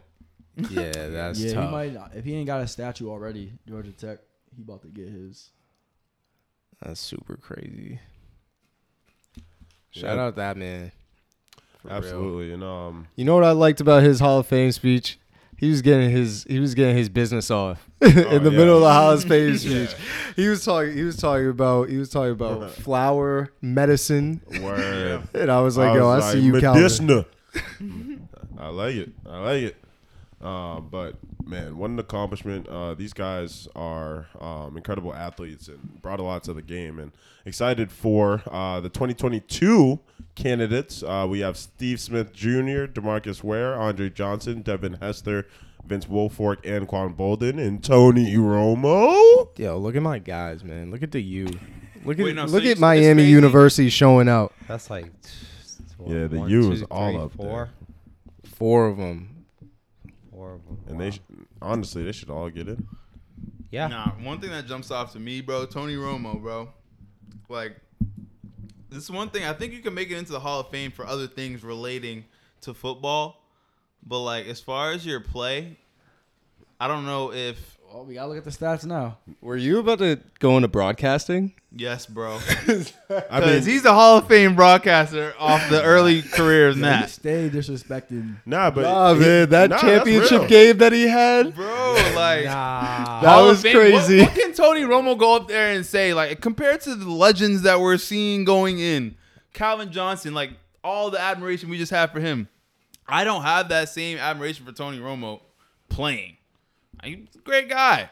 yeah, that's yeah, tough. he might not. If he ain't got a statue already, Georgia Tech, he about to get his. That's super crazy. Shout Yeah. out that man. For real. Absolutely, and um, You know what I liked about his Hall of Fame speech? He was getting his he was getting his business off in the yeah. middle of the Hall of Fame Yeah. He was talking he was talking about he was talking about flower medicine, word. and I was like, "Yo, I was see you, Calvin." I like it. I like it. Uh, but man, what an accomplishment! Uh, these guys are um, incredible athletes and brought a lot to the game. And excited for uh, the 2022 candidates. Uh, we have Steve Smith Jr., Demarcus Ware, Andre Johnson, Devin Hester, Vince Wilfork, Anquan Boldin, and Tony Romo. Yo, look at my guys, man. Look at the U. Look at Wait, no, look you- at Miami. University showing out. That's like. what, Yeah, the one, U two, is all three, up four? Four of them. Four of them. And Wow. they sh- honestly, they should all get in. yeah. Nah, one thing that jumps off to me, bro, Tony Romo, bro. Like, this is one thing I think you can make it into the Hall of Fame for other things relating to football, but like as far as your play, I don't know if Oh, we gotta look at the stats now. Were you about to go into broadcasting? yes, bro, I mean, because he's a Hall of Fame broadcaster off the early career of that, Stay disrespected. nah, but Nah, man, that nah, that's championship real. game that he had. bro. Like. Nah. That Hall of was Fame- what- crazy. What, can Tony Romo go up there and say? Like compared to the legends that we're seeing going in, Calvin Johnson, like all the admiration we just have for him, I don't have that same admiration for Tony Romo playing. He's a great guy.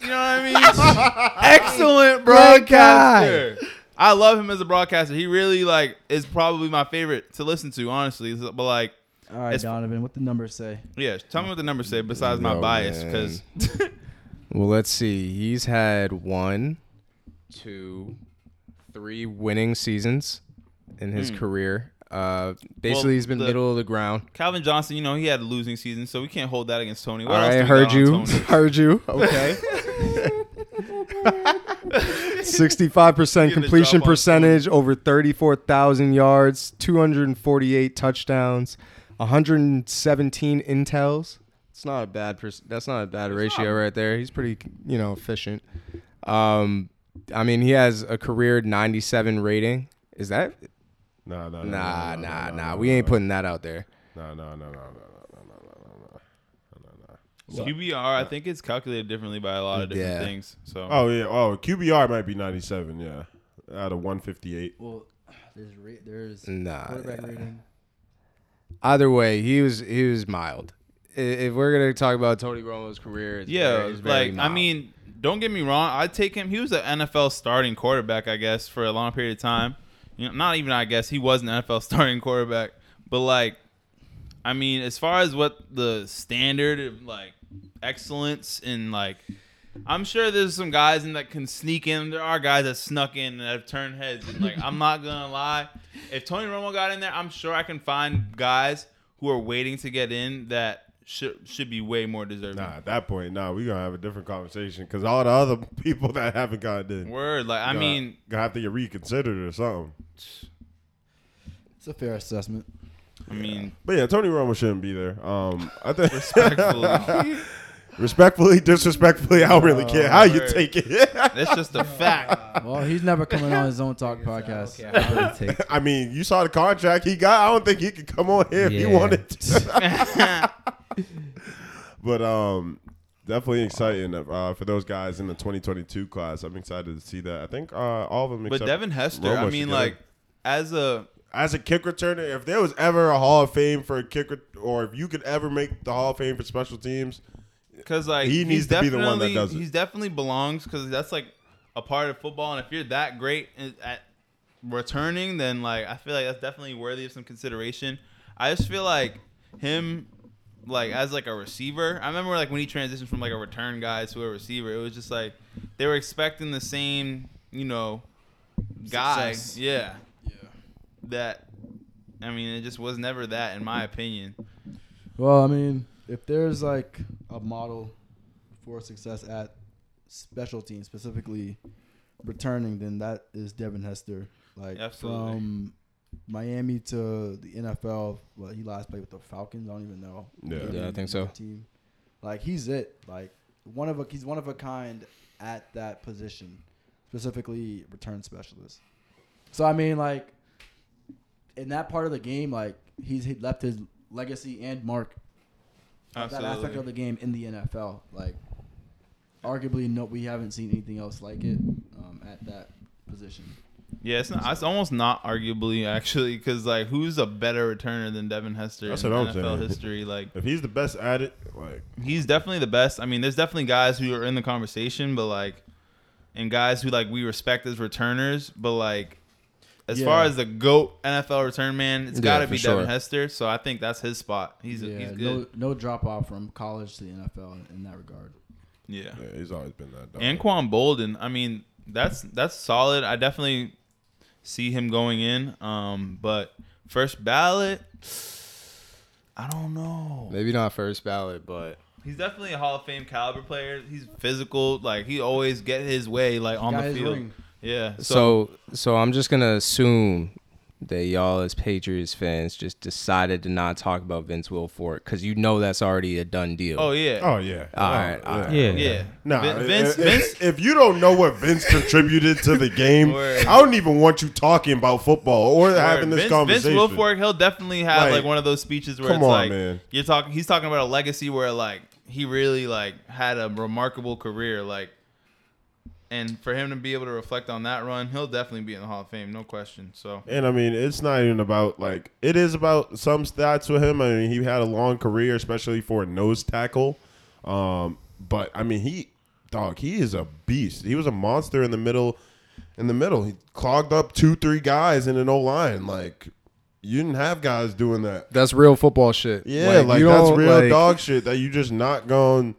You know what I mean? Excellent broadcaster. I love him as a broadcaster. He really like is probably my favorite to listen to, honestly. But like, All right, It's- Donovan, what the numbers say? yeah, tell me what the numbers say besides my bias, because Well, let's see. He's had one, two, three winning seasons in his Hmm. career. Uh, basically, Well, he's been the- middle of the ground. Calvin Johnson, you know, he had a losing season, so we can't hold that against Tony. What All else right, do we heard you, heard you. Okay. Sixty-five percent completion percentage, over thirty-four thousand yards, two hundred and forty-eight touchdowns, one hundred and seventeen intels. It's not a bad. Pers- that's not a bad ratio right there. He's pretty, you know, efficient. Um, I mean, he has a career ninety-seven rating. Is that? Nah, nah, Nah, nah, nah. We ain't putting that out there. Nah, nah, nah, nah, nah, nah, nah, nah, nah, nah. QBR, I think it's calculated differently by a lot of different things. So Oh yeah. Oh, QBR might be 97. Yeah, out of 158. Well, there's there's Nah. quarterback yeah. rating. Either way, he was he was mild. If we're gonna talk about Tony Romo's career, it's yeah, very, it's very like I mean, don't get me wrong. I'd take him. He was an NFL starting quarterback, I guess, for a long period of time. You know, not even I guess he was an NFL starting quarterback, but like, I mean, as far as what the standard of like excellence and like. I'm sure there's some guys in that can sneak in. There are guys that snuck in and have turned heads. And like, I'm not gonna lie, if Tony Romo got in there, I'm sure I can find guys who are waiting to get in that should should be way more deserving. Nah, at that point, nah, we gonna have a different conversation because all the other people that haven't gotten in, Word, like I gonna- mean, gonna have to get reconsidered or something. It's a fair assessment. I mean, But yeah, Tony Romo shouldn't be there. Um, I think respectfully, respectfully, disrespectfully, I don't really care how you take it. that's just a fact. Well, he's never coming on his own talk podcast. Okay, I really I mean, you saw the contract he got. I don't think he could come on here if he wanted to. but um, definitely exciting uh, for those guys in the 2022 class. I'm excited to see that. I think uh, all of them. But Devin Hester, Romo I mean, like as a as a kick returner, if there was ever a Hall of Fame for a kicker, or if you could ever make the Hall of Fame for special teams, because like He needs to be the one that does it. He's definitely belongs because that's like a part of football, and if you're that great at returning, then like I feel like that's definitely worthy of some consideration. I just feel like him. Like mm-hmm. as like a receiver, I remember like when he transitioned from like a return guy to a receiver, it was just like they were expecting the same, you know, guy. Success. Yeah. That I mean, it just was never that in my opinion. Well, I mean, if there's like a model for success at special teams, specifically returning, then that is Devin Hester. Like Absolutely. from Miami to the NFL, well, he last played with the Falcons. I don't even know. Yeah. Maybe Yeah, I think so. Team, like he's it. Like one of a he's one of a kind at that position, specifically return specialist. So I mean, like in that part of the game, like he's he left his legacy and mark of that aspect of the game in the NFL. Like, arguably, no, we haven't seen anything else like it um, at that position. Yeah, it's, not, it's almost not arguably actually because like who's a better returner than Devin Hester That's in what I'm NFL saying. history? Like if he's the best at it, like he's definitely the best. I mean, there's definitely guys who are in the conversation, but like, and guys who like we respect as returners, but like. As Yeah. far as the goat NFL return man, it's Yeah, got to for be Devin sure. Hester. So I think that's his spot. He's yeah, he's no, good. no drop off from college to the NFL in, in that regard. Yeah. yeah, he's always been that. Dog. Anquan Boldin, I mean, that's that's solid. I definitely see him going in. Um, but first ballot, I don't know. maybe not first ballot, but He's definitely a Hall of Fame caliber player. He's physical, like he always get his way, like on the field. ring. Yeah. So, so so I'm just gonna assume that y'all as Patriots fans just decided to not talk about Vince Wilfork because you know that's already a done deal. oh yeah, Oh yeah. All Oh, right, all right. Yeah. yeah. Nah, Vin- Vince, if, Vince, if you don't know what Vince contributed to the game, Word. I don't even want you talking about football or having this Vince, conversation. Vince Wilfork, he'll definitely have like, Like, one of those speeches where come it's on, like man. you're talking. He's talking about a legacy where like he really like had a remarkable career, like, and for him to be able to reflect on that run, he'll definitely be in the Hall of Fame, no question. So And I mean, it's not even about like it is about some stats with him. I mean, he had a long career, especially for a nose tackle. Um, but I mean, he dog, he is a beast. He was a monster in the middle. In the middle, he clogged up two, three guys in an O line. Like you didn't have guys doing that. That's real football shit. Yeah, like, you that's real like- dog shit that you just not going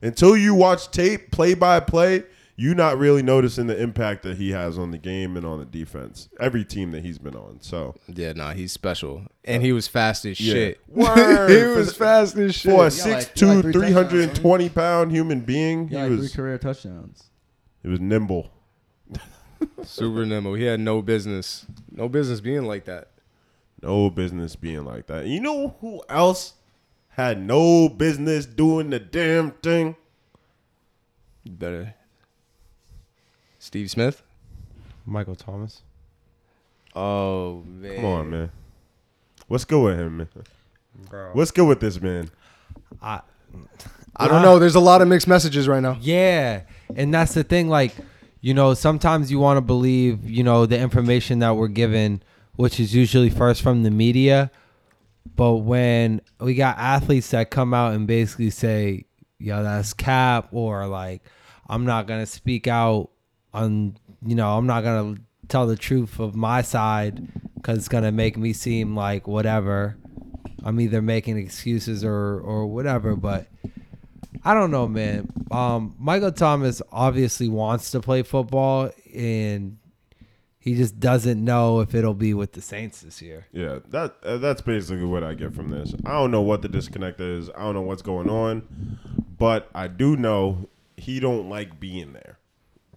until you watch tape play by play. You not really noticing the impact that he has on the game and on the defense. Every team that he's been on. So Yeah, nah, he's special, and he was fast as Yeah. shit. Word. he was fast as shit. for a six two, like, like three hundred and twenty pound human being, Yeah, he like three was career touchdowns. he was nimble. Super nimble. He had no business, no business being like that. No business being like that. You know who else had no business doing the damn thing? Better. Steve Smith. Michael Thomas. Oh man. Come on, man. What's good with him, man? Bro. What's good with this man? I, I don't know. There's a lot of mixed messages right now. Yeah, and that's the thing. Like, you know, sometimes you want to believe, you know, the information that we're given, which is usually first from the media. But when we got athletes that come out and basically say, "Yo, that's cap," or like, "I'm not gonna speak out on," you know, I'm not gonna tell the truth of my side because it's gonna make me seem like whatever. I'm either making excuses or or whatever, but. I don't know, man. Um, Michael Thomas obviously wants to play football, and he just doesn't know if it'll be with the Saints this year. Yeah, that uh, that's basically what I get from this. I don't know what the disconnect is. I don't know what's going on, but I do know he don't like being there.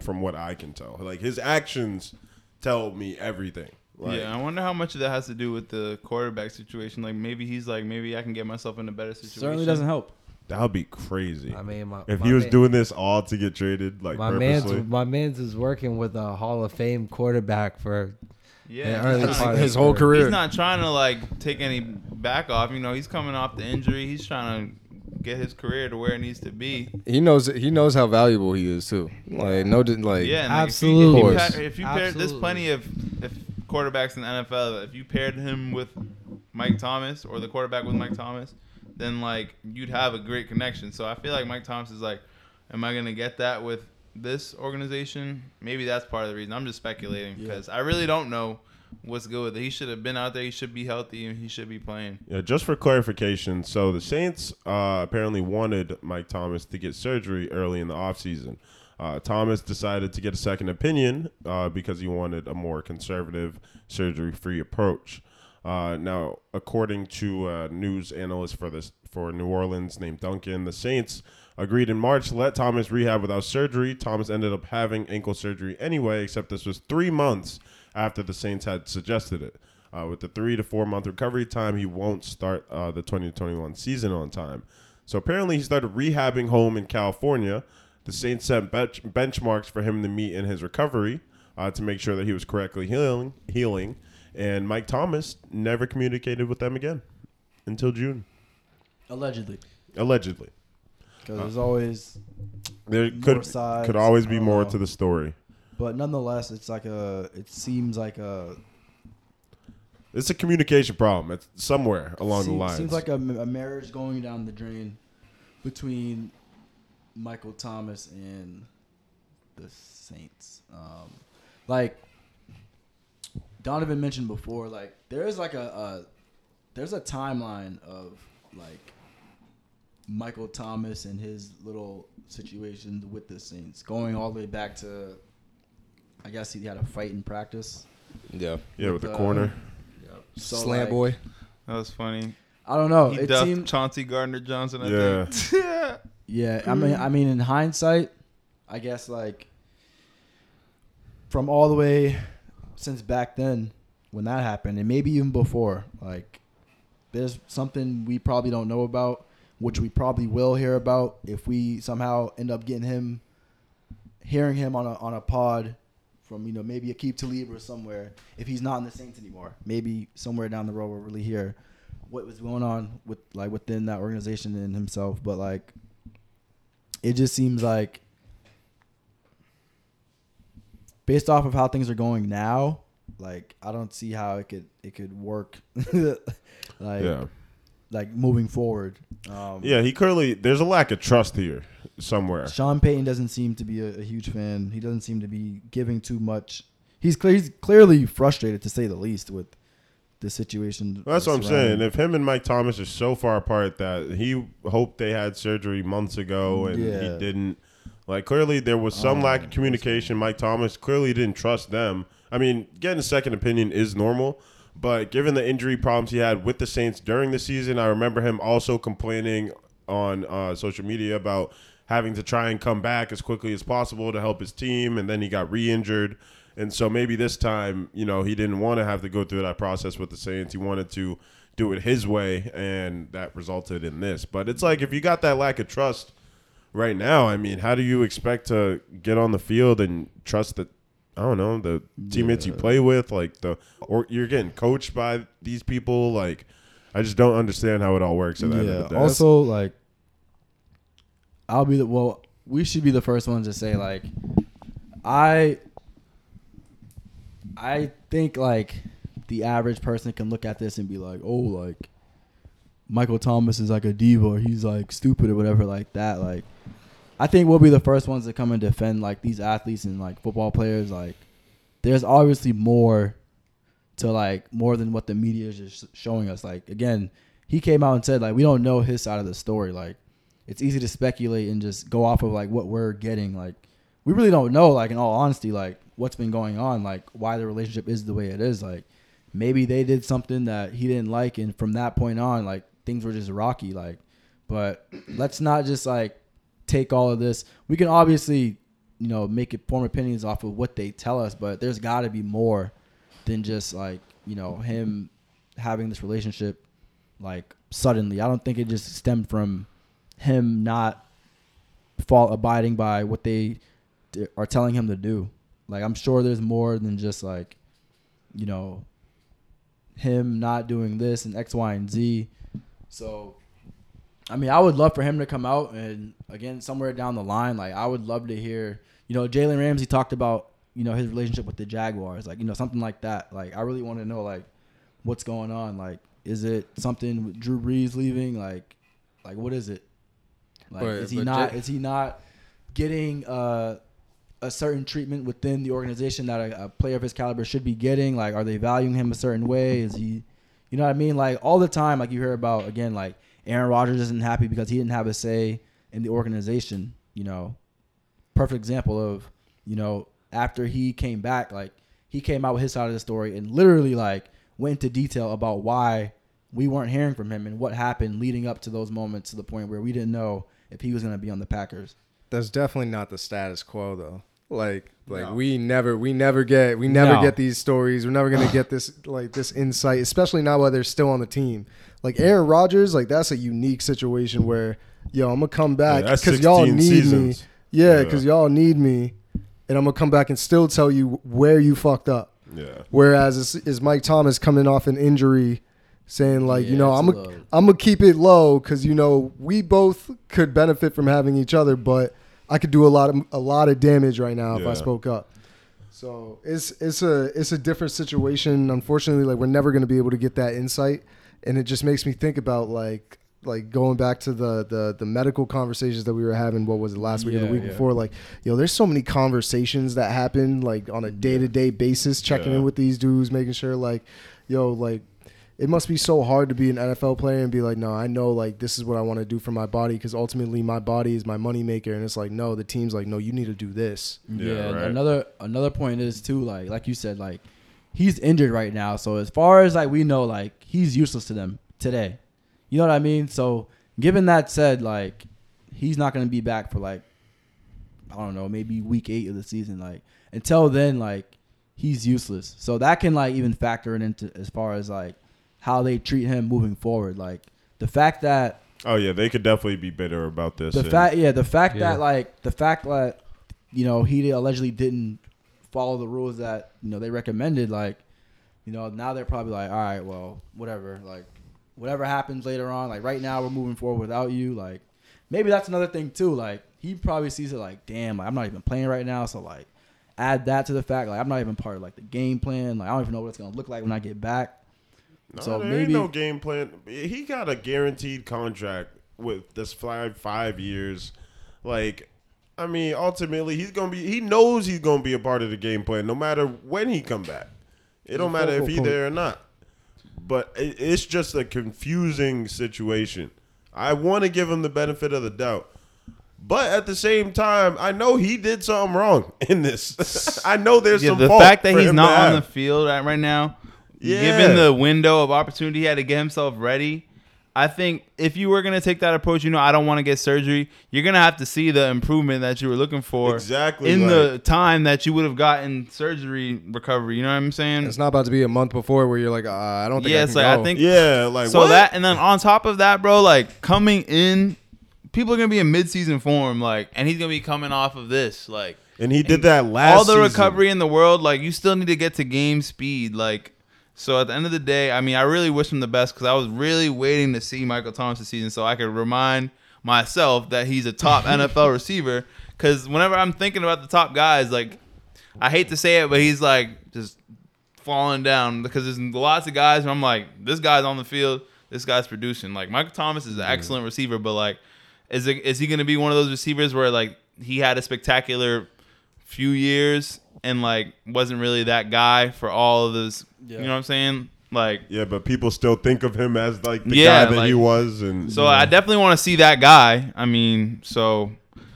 From what I can tell, like his actions tell me everything. Like, yeah, I wonder how much of that has to do with the quarterback situation. Like maybe he's like, maybe I can get myself in a better situation. Certainly doesn't help. that would be crazy. I mean, my, if my he was man- doing this all to get traded, like my man's my man's is working with a Hall of Fame quarterback for Yeah, Yeah, early not- part of His whole career. He's not trying to like take any back off. You know, he's coming off the injury. He's trying to get his career to where it needs to be. He knows. He knows how valuable he is too. Like no, like Yeah, like, Absolutely. If you, if you, Of pa- course. if you paired, there's plenty of if quarterbacks in the NFL. If you paired him with Mike Thomas or the quarterback with Mike Thomas, then like you'd have a great connection. So I feel like Mike Thomas is like, am I gonna get that with this organization? Maybe that's part of the reason. I'm just speculating because I really don't know what's good with it. He should have been out there. He should be healthy and he should be playing. Yeah, just for clarification, so the Saints uh, apparently wanted Mike Thomas to get surgery early in the offseason. Uh, Thomas decided to get a second opinion uh, because he wanted a more conservative, surgery free approach. Uh, now, according to a news analyst for this for New Orleans named Duncan, the Saints agreed in March to let Thomas rehab without surgery. Thomas ended up having ankle surgery anyway, except this was three months after the Saints had suggested it. Uh, with the three to four month recovery time, he won't start uh, the 2021 season on time. So apparently, he started rehabbing home in California. The Saints set bench- benchmarks for him to meet in his recovery uh, to make sure that he was correctly healing. Healing, and Mike Thomas never communicated with them again until June, Allegedly, allegedly. because there's always. There More could sides, could always be more know. to the story. But nonetheless, it's like a. It seems like a. It's a communication problem. It's somewhere along seems, the line. Seems like a, a marriage going down the drain between Michael Thomas and the Saints. Um, like Donovan mentioned before, like there is like a, a there's a timeline of like Michael Thomas and his little situations with the Saints, going all the way back to. I guess he had a fight in practice. yeah, yeah, with the uh, corner. So, slant like, boy. That was funny. I don't know. he it duffed seemed Chauncey Gardner Johnson. I Yeah. think. yeah. Yeah, I mean, I mean, in hindsight, I guess like from all the way since back then when that happened, and maybe even before, like there's something we probably don't know about, which we probably will hear about if we somehow end up getting him, hearing him on a on a pod from you know maybe a keep to leave or somewhere if he's not in the Saints anymore. Maybe somewhere down the road we'll really hear what was going on with like within that organization and himself. But like it just seems like based off of how things are going now, like I don't see how it could it could work like yeah. Like moving forward. Um Yeah, he clearly there's a lack of trust here somewhere. Sean Payton doesn't seem to be a, a huge fan. He doesn't seem to be giving too much. He's, clear, he's clearly frustrated to say the least with the situation. That's what I'm saying. If him and Mike Thomas are so far apart that he hoped they had surgery months ago and he didn't, Like clearly there was some Oh, lack of communication. Mike Thomas clearly didn't trust them. I mean, getting a second opinion is normal, but given the injury problems he had with the Saints during the season, I remember him also complaining on uh, social media about having to try and come back as quickly as possible to help his team, and then he got re-injured. And so maybe this time, you know, he didn't want to have to go through that process with the Saints. He wanted to do it his way, and that resulted in this. But it's like if you got that lack of trust right now, I mean, how do you expect to get on the field and trust that? I don't know the teammates you play with, like the or you're getting coached by these people. Like, I just don't understand how it all works. At the end of the day. Also, like, I'll be the well. We should be the first ones to say like, I, I think like the average person can look at this and be like, oh, like Michael Thomas is like a diva, or he's like stupid or whatever like that. Like, I think we'll be the first ones to come and defend like these athletes and like football players. Like, there's obviously more to like more than what the media is just showing us. Like again, he came out and said like we don't know his side of the story. Like it's easy to speculate and just go off of like what we're getting. Like we really don't know. Like in all honesty, like what's been going on. Like why the relationship is the way it is. Like maybe they did something that he didn't like, and from that point on, like things were just rocky. Like, but let's not just like take all of this. We can obviously you know make it form opinions off of what they tell us, but there's got to be more than just like you know him having this relationship like suddenly. I don't think it just stemmed from him not fall abiding by what they are telling him to do. Like I'm sure there's more than just like you know him not doing this and X, Y, and Z. So I mean, I would love for him to come out and again somewhere down the line, like I would love to hear. You know, Jalen Ramsey talked about you know his relationship with the Jaguars, like you know something like that. Like I really want to know like what's going on. Like, is it something with Drew Brees leaving? Like, like what is it? Like, But- is he not? J- is he not getting uh, a certain treatment within the organization that a, a player of his caliber should be getting? Like, are they valuing him a certain way? Is he, you know what I mean? Like all the time, like you hear about again, like Aaron Rodgers isn't happy because he didn't have a say in the organization. You know, perfect example of, you know, after he came back, like he came out with his side of the story and literally like went into detail about why we weren't hearing from him and what happened leading up to those moments to the point where we didn't know if he was going to be on the Packers. That's definitely not the status quo though. Like like No. we never we never get we never No. get these stories. We're never gonna get this like this insight, especially now while they're still on the team. Like Aaron Rodgers, like that's a unique situation where yo, I'm gonna come back Yeah, because y'all need seasons. me. Yeah, Yeah. because y'all need me, and I'm gonna come back and still tell you where you fucked up. Yeah. Whereas is, is Mike Thomas coming off an injury, saying like, you know, I'm a gonna little- I'm gonna keep it low because you know we both could benefit from having each other, but I could do a lot of a lot of damage right now if I spoke up. So it's it's a it's a different situation. Unfortunately, like we're never gonna be able to get that insight, and it just makes me think about like like going back to the the the medical conversations that we were having. What was it last week or the week yeah. before? Like, yo, there's so many conversations that happen like on a day to day basis, checking Yeah. in with these dudes, making sure like, yo, like it must be so hard to be an NFL player and be like, no, I know like this is what I want to do for my body because ultimately my body is my moneymaker, and it's like, no, the team's like, no, you need to do this. Yeah, and right. Another another point is too like like you said like he's injured right now. So as far as like we know like he's useless to them today. You know what I mean? So given that said like he's not going to be back for like I don't know, maybe week 8 of the season like until then like he's useless. So that can like even factor it into as far as like how they treat him moving forward like the fact that Oh yeah, they could definitely be bitter about this. the and- fact, yeah, the fact Yeah. that like the fact that you know he allegedly didn't follow the rules that you know they recommended, like you know now they're probably like, all right, well, whatever, like whatever happens later on, like right now we're moving forward without you, like maybe that's another thing too, like he probably sees it like, damn, like, I'm not even playing right now, so like add that to the fact, like I'm not even part of like the game plan, like I don't even know what it's gonna look like when I get back. No, So there maybe- ain't no game plan. He got a guaranteed contract with this five five years. Like, I mean, ultimately, he's gonna be. He knows he's gonna be a part of the game plan, no matter when he come back. It don't matter if he there or not. But it, it's just a confusing situation. I want to give him the benefit of the doubt, But at the same time, I know he did something wrong in this. I know there's Yeah, some the fault fact that he's not on the field right right now, Yeah. given the window of opportunity he had to get himself ready, I think if you were gonna take that approach, you know, I don't want to get surgery. You're gonna have to see the improvement that you were looking for Exactly, in like- the time that you would have gotten surgery recovery. You know what I'm saying? It's not about to be a month before where you're like, uh, I don't think Yeah, I it's can like, I think- Yeah, like so what? that and then on top of that, bro, like coming in, people are gonna be in mid-season form, like, and he's gonna be coming off of this, like. and he did that last. all the season. recovery in the world, like you still need to get to game speed. Like, so at the end of the day, I mean, I really wish him the best because I was really waiting to see Michael Thomas this season so I could remind myself that he's a top NFL receiver. Because whenever I'm thinking about the top guys, like, I hate to say it, but he's like just falling down because there's lots of guys where I'm like, this guy's on the field, this guy's producing. Like Michael Thomas is an excellent receiver, but like, is it is he going to be one of those receivers where like he had a spectacular few years and like wasn't really that guy for all of this? You know what I'm saying? Like, Yeah, but people still think of him as like the Yeah, guy that he was, and so I definitely want to see that guy. I mean, so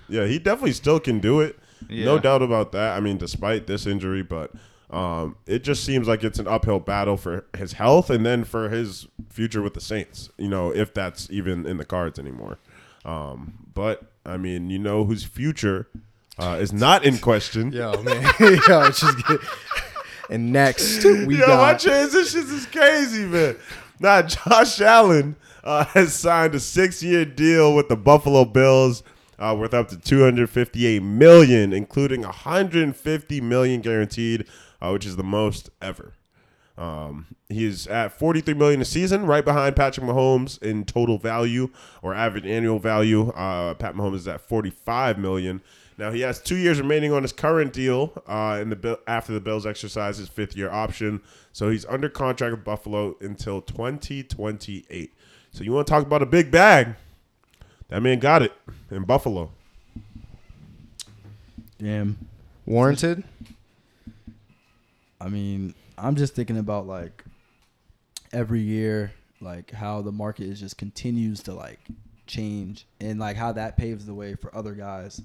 yeah, he definitely still can do it. No doubt about that. I mean, despite this injury, but um, it just seems like it's an uphill battle for his health and then for his future with the Saints. You know, if that's even in the cards anymore. Um, but I mean, you know, whose future uh, is not in question. Yo, man. Yo, just get... And next, we Yo, my transitions is crazy, man. Now, Josh Allen uh, has signed a six-year deal with the Buffalo Bills, uh, worth up to 258 million, including 150 million guaranteed, uh, which is the most ever. Um, he's at 43 million a season, right behind Patrick Mahomes in total value or average annual value. Uh, Pat Mahomes is at 45 million. Now he has two years remaining on his current deal. Uh, in the after the Bills exercise his fifth year option, so he's under contract with Buffalo until 2028. So you want to talk about a big bag? That man got it in Buffalo. Damn. Warranted? I mean, I'm just thinking about like every year, like how the market is just continues to like change and like how that paves the way for other guys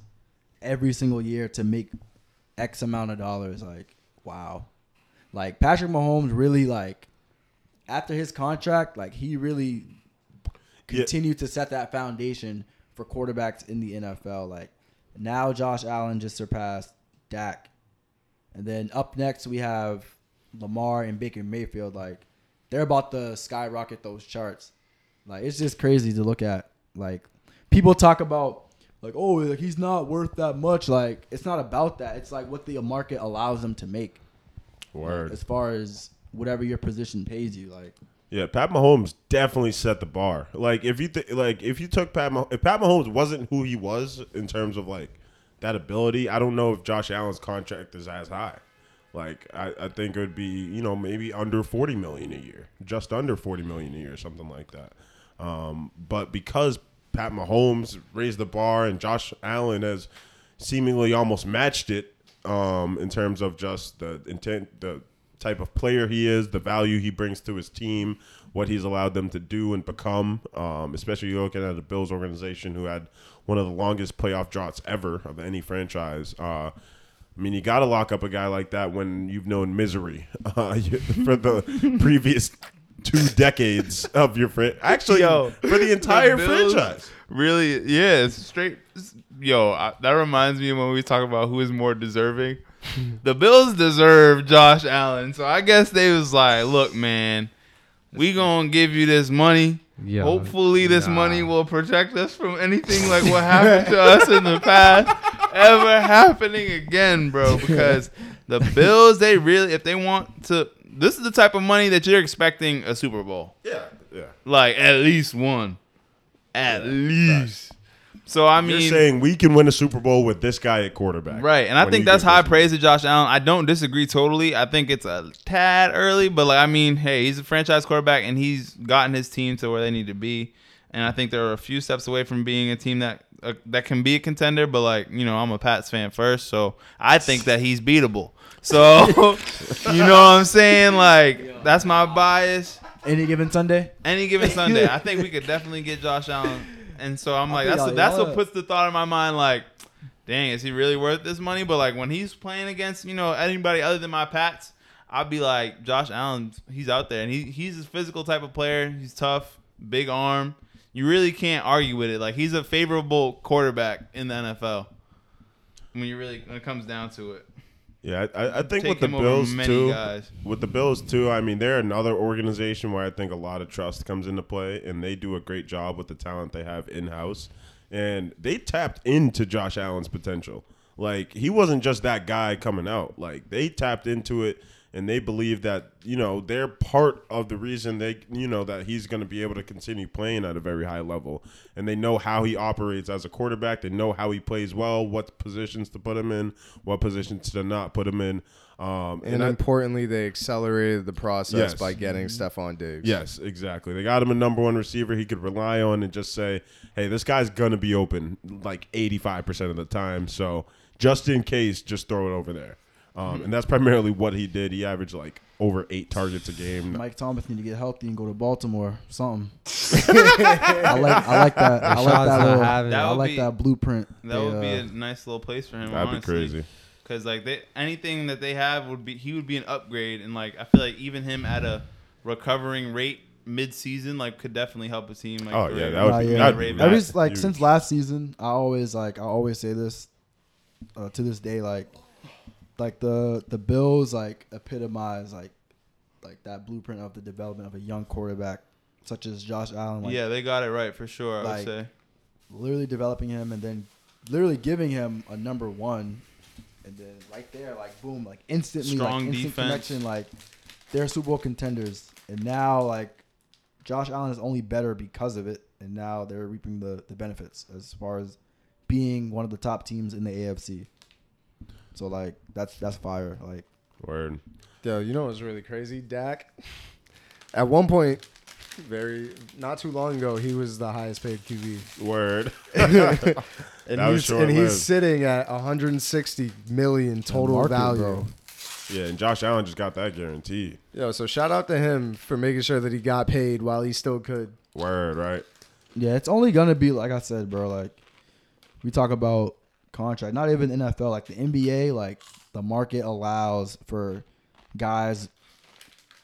every single year to make X amount of dollars. Like, wow. Like Patrick Mahomes really like after his contract, like he really Yeah. continued to set that foundation for quarterbacks in the NFL. Like now Josh Allen just surpassed Dak. And then up next we have Lamar and Baker Mayfield. Like they're about to skyrocket those charts. Like it's just crazy to look at. Like people talk about like oh like he's not worth that much. Like it's not about that. It's like what the market allows them to make Word. as far as whatever your position pays you. Like Yeah, Pat Mahomes definitely set the bar. Like if you th- like if you took Pat Mah- if Pat Mahomes wasn't who he was in terms of like that ability, I don't know if Josh Allen's contract is as high. Like I, I think it would be you know maybe under forty million a year, just under forty million a year, something like that. Um, but because Pat Mahomes raised the bar and Josh Allen has seemingly almost matched it um, in terms of just the intent, the type of player he is, the value he brings to his team, what he's allowed them to do and become. Um, especially looking at the Bills organization, who had one of the longest playoff droughts ever of any franchise. Uh, I mean, you got to lock up a guy like that when you've known misery uh, for the previous two decades of your fran- actually Yo, for the entire The Bills franchise. Really, yeah, it's straight. Yo, I, that reminds me when we talk about who is more deserving. the Bills deserve Josh Allen, so I guess they was like, "Look, man, we gonna give you this money. Yo, Hopefully, this nah. money will protect us from anything like what happened to us in the past ever happening again, bro. Because the Bills, they really, if they want to, this is the type of money that you're expecting a Super Bowl." Yeah, yeah. like at least one, at least. So I mean, You're saying we can win a Super Bowl with this guy at quarterback, right? And I think that's high praise to Josh Allen. I don't disagree totally. I think it's a tad early, but like I mean, hey, he's a franchise quarterback and he's gotten his team to where they need to be. And I think they're a few steps away from being a team that uh, that can be a contender. But like you know, I'm a Pats fan first, so I think that he's beatable. So you know what I'm saying? Like that's my bias. any given Sunday. Any given Sunday, I think we could definitely get Josh Allen and so I'm like, that's what, that's what puts the thought in my mind. Like, dang, is he really worth this money? But like when he's playing against you know anybody other than my Pats, I'd be like, Josh Allen, he's out there and he he's a physical type of player. He's tough, big arm. You really can't argue with it. Like he's a favorable quarterback in the NFL. When you really when it comes down to it, Yeah, I, I think Take with the Bills too. guys. With the Bills too, I mean they're another organization where I think a lot of trust comes into play, and they do a great job with the talent they have in house, and they tapped into Josh Allen's potential. Like he wasn't just that guy coming out. Like they tapped into it, and they believe that you know they're part of the reason they you know that he's going to be able to continue playing at a very high level, and they know how he operates as a quarterback. They know how he plays well, what positions to put him in, what positions to not put him in. Um, And I- importantly, they accelerated the process Yes. by getting Stefon Diggs. Yes, exactly. They got him a number one receiver he could rely on and just say, hey, this guy's going to be open like 85% of the time. So just in case, just throw it over there. Um, and that's primarily what he did. He averaged like over eight targets a game. Mike Thomas need to get healthy and go to Baltimore. Something. I like I like that. I like that little, That I would like be- that blueprint. that they, would be uh, a nice little place for him. That'd honestly. be crazy. Because like they, anything that they have would be he would be an upgrade, and like I feel like even him at a recovering rate mid season like could definitely help a team. Like Oh, yeah, that would Nah, be- yeah. that'd be Every nice. like huge. since last season, I always like I always say this uh, to this day, like like the the Bills like epitomize like like that blueprint of the development of a young quarterback such as Josh Allen. Like, yeah, they got it right for sure. I like, would say. literally developing him and then literally giving him a number one, and then right there, like boom, like instantly, Strong like instant defense. connection, like they're Super Bowl contenders, and now like Josh Allen is only better because of it, and now they're reaping the the benefits as far as being one of the top teams in the AFC. So like that's that's fire. Like Word. Yo, you know what's really crazy? Dak, at one point, very not too long ago, he was the highest paid QB, Word. and, That was he's, and he's short-lived. sitting at 160 million total market, value. bro. yeah, and Josh Allen just got that guarantee. Yo, so shout out to him for making sure that he got paid while he still could. Word, right? Yeah, it's only gonna be like I said, bro. Like we talk about contract, not even NFL, like the NBA, like the market allows for guys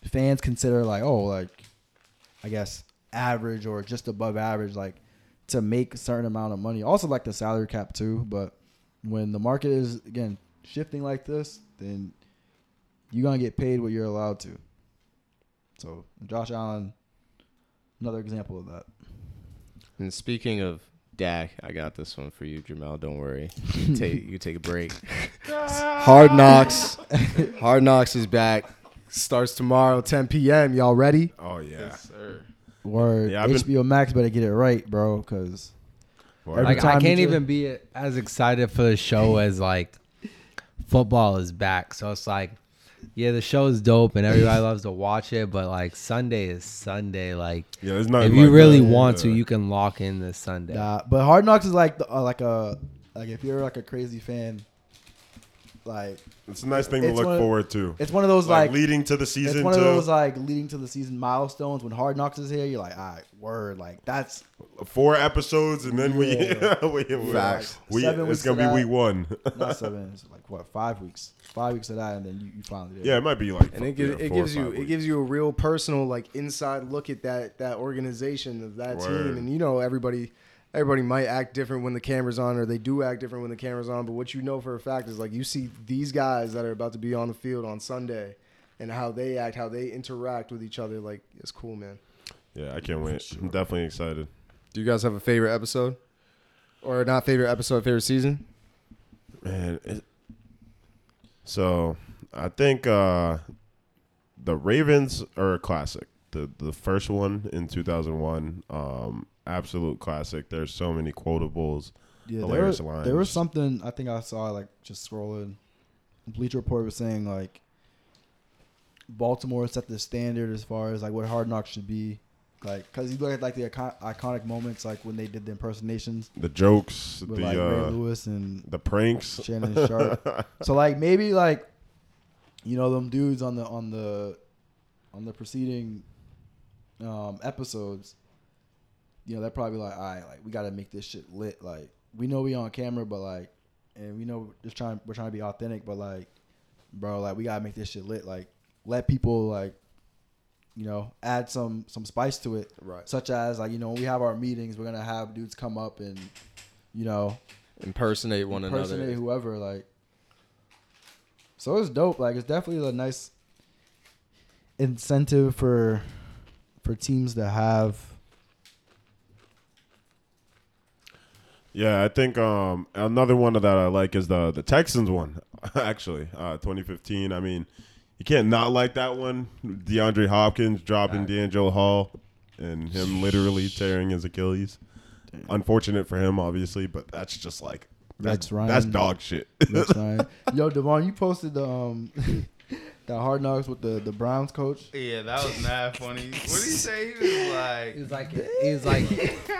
fans consider like, oh, like I guess average or just above average, like to make a certain amount of money. Also like the salary cap too, but when the market is again shifting like this, then you're gonna get paid what you're allowed to. So Josh Allen, another example of that. And speaking of Dak, I got this one for you, Jamel. Don't worry. You take you take a break. Hard Knocks, Hard Knocks is back. Starts tomorrow, 10 p.m. Y'all ready? Oh, yeah. Yes, sir. Word. Yeah, I've been- HBO Max better get it right, bro. Because Word. Every Like I time can't you- even be as excited for the show as like football is back. So it's like, yeah, the show is dope and everybody loves to watch it, but like Sunday is Sunday. Like yeah, there's nothing if you like really that. want Yeah. to, you can lock in this Sunday. nah, but Hard Knocks is like the, uh, like a like if you're like a crazy fan, like It's a nice thing to look one of- forward to. it's one of those like, like, leading to the season. it's season one of those like leading to the season milestones. When Hard Knocks is here, you're like, all right, word, like that's Four episodes, and then we, Yeah. we, we, Facts. we Seven it's gonna of be that. week one. not seven, it's like what five weeks, five weeks of that, and then you, you finally did. yeah, it might be like. And it, yeah, gives it gives you five it gives you a real personal like inside look at that that organization of that Word. team. And you know everybody everybody might act different when the camera's on, or they do act different when the camera's on. But what you know for a fact is like you see these guys that are about to be on the field on Sunday, and how they act, how they interact with each other. Like it's cool, man. Yeah, I can't wait. I'm definitely excited. Do you guys have a favorite episode, or not favorite episode, favorite season? Man, it, so I think uh, the Ravens are a classic. The the first one in 2001, um, absolute classic. There's so many quotables. Yeah, there, hilarious was- there was something I think I saw like just scrolling. Bleacher Report was saying like Baltimore set the standard as far as like what Hard Knocks should be, like because you look at like the icon- iconic moments like when they did the impersonations The jokes, with the like Ray uh, Lewis and the pranks. Shannon Sharpe. so like maybe like you know them dudes on the on the on the preceding um, episodes you know, they're probably like, all right, like we got to make this shit lit. Like we know we on camera, but like, and we know just trying, we're trying to be authentic, but like, bro, like we gotta make this shit lit. Like let people like, you know, add some some spice to it. Right. Such as like you know when we have our meetings, we're gonna have dudes come up and, you know, Impersonate one another. impersonate another. whoever. Like, so it's dope. Like it's definitely a nice incentive for for teams to have. Yeah, I think um, another one that I like is the the Texans one. Actually, uh, 2015. I mean, you can't not like that one. DeAndre Hopkins dropping DeAngelo Hall and him literally tearing his Achilles. Unfortunate for him, obviously, but that's just like that's Rex Ryan. that's dog shit. That's right. Yo, Devon, you posted the um that hard knocks with the the Browns coach. Yeah, that was mad funny. What did he say? He was like, He's like, he's like,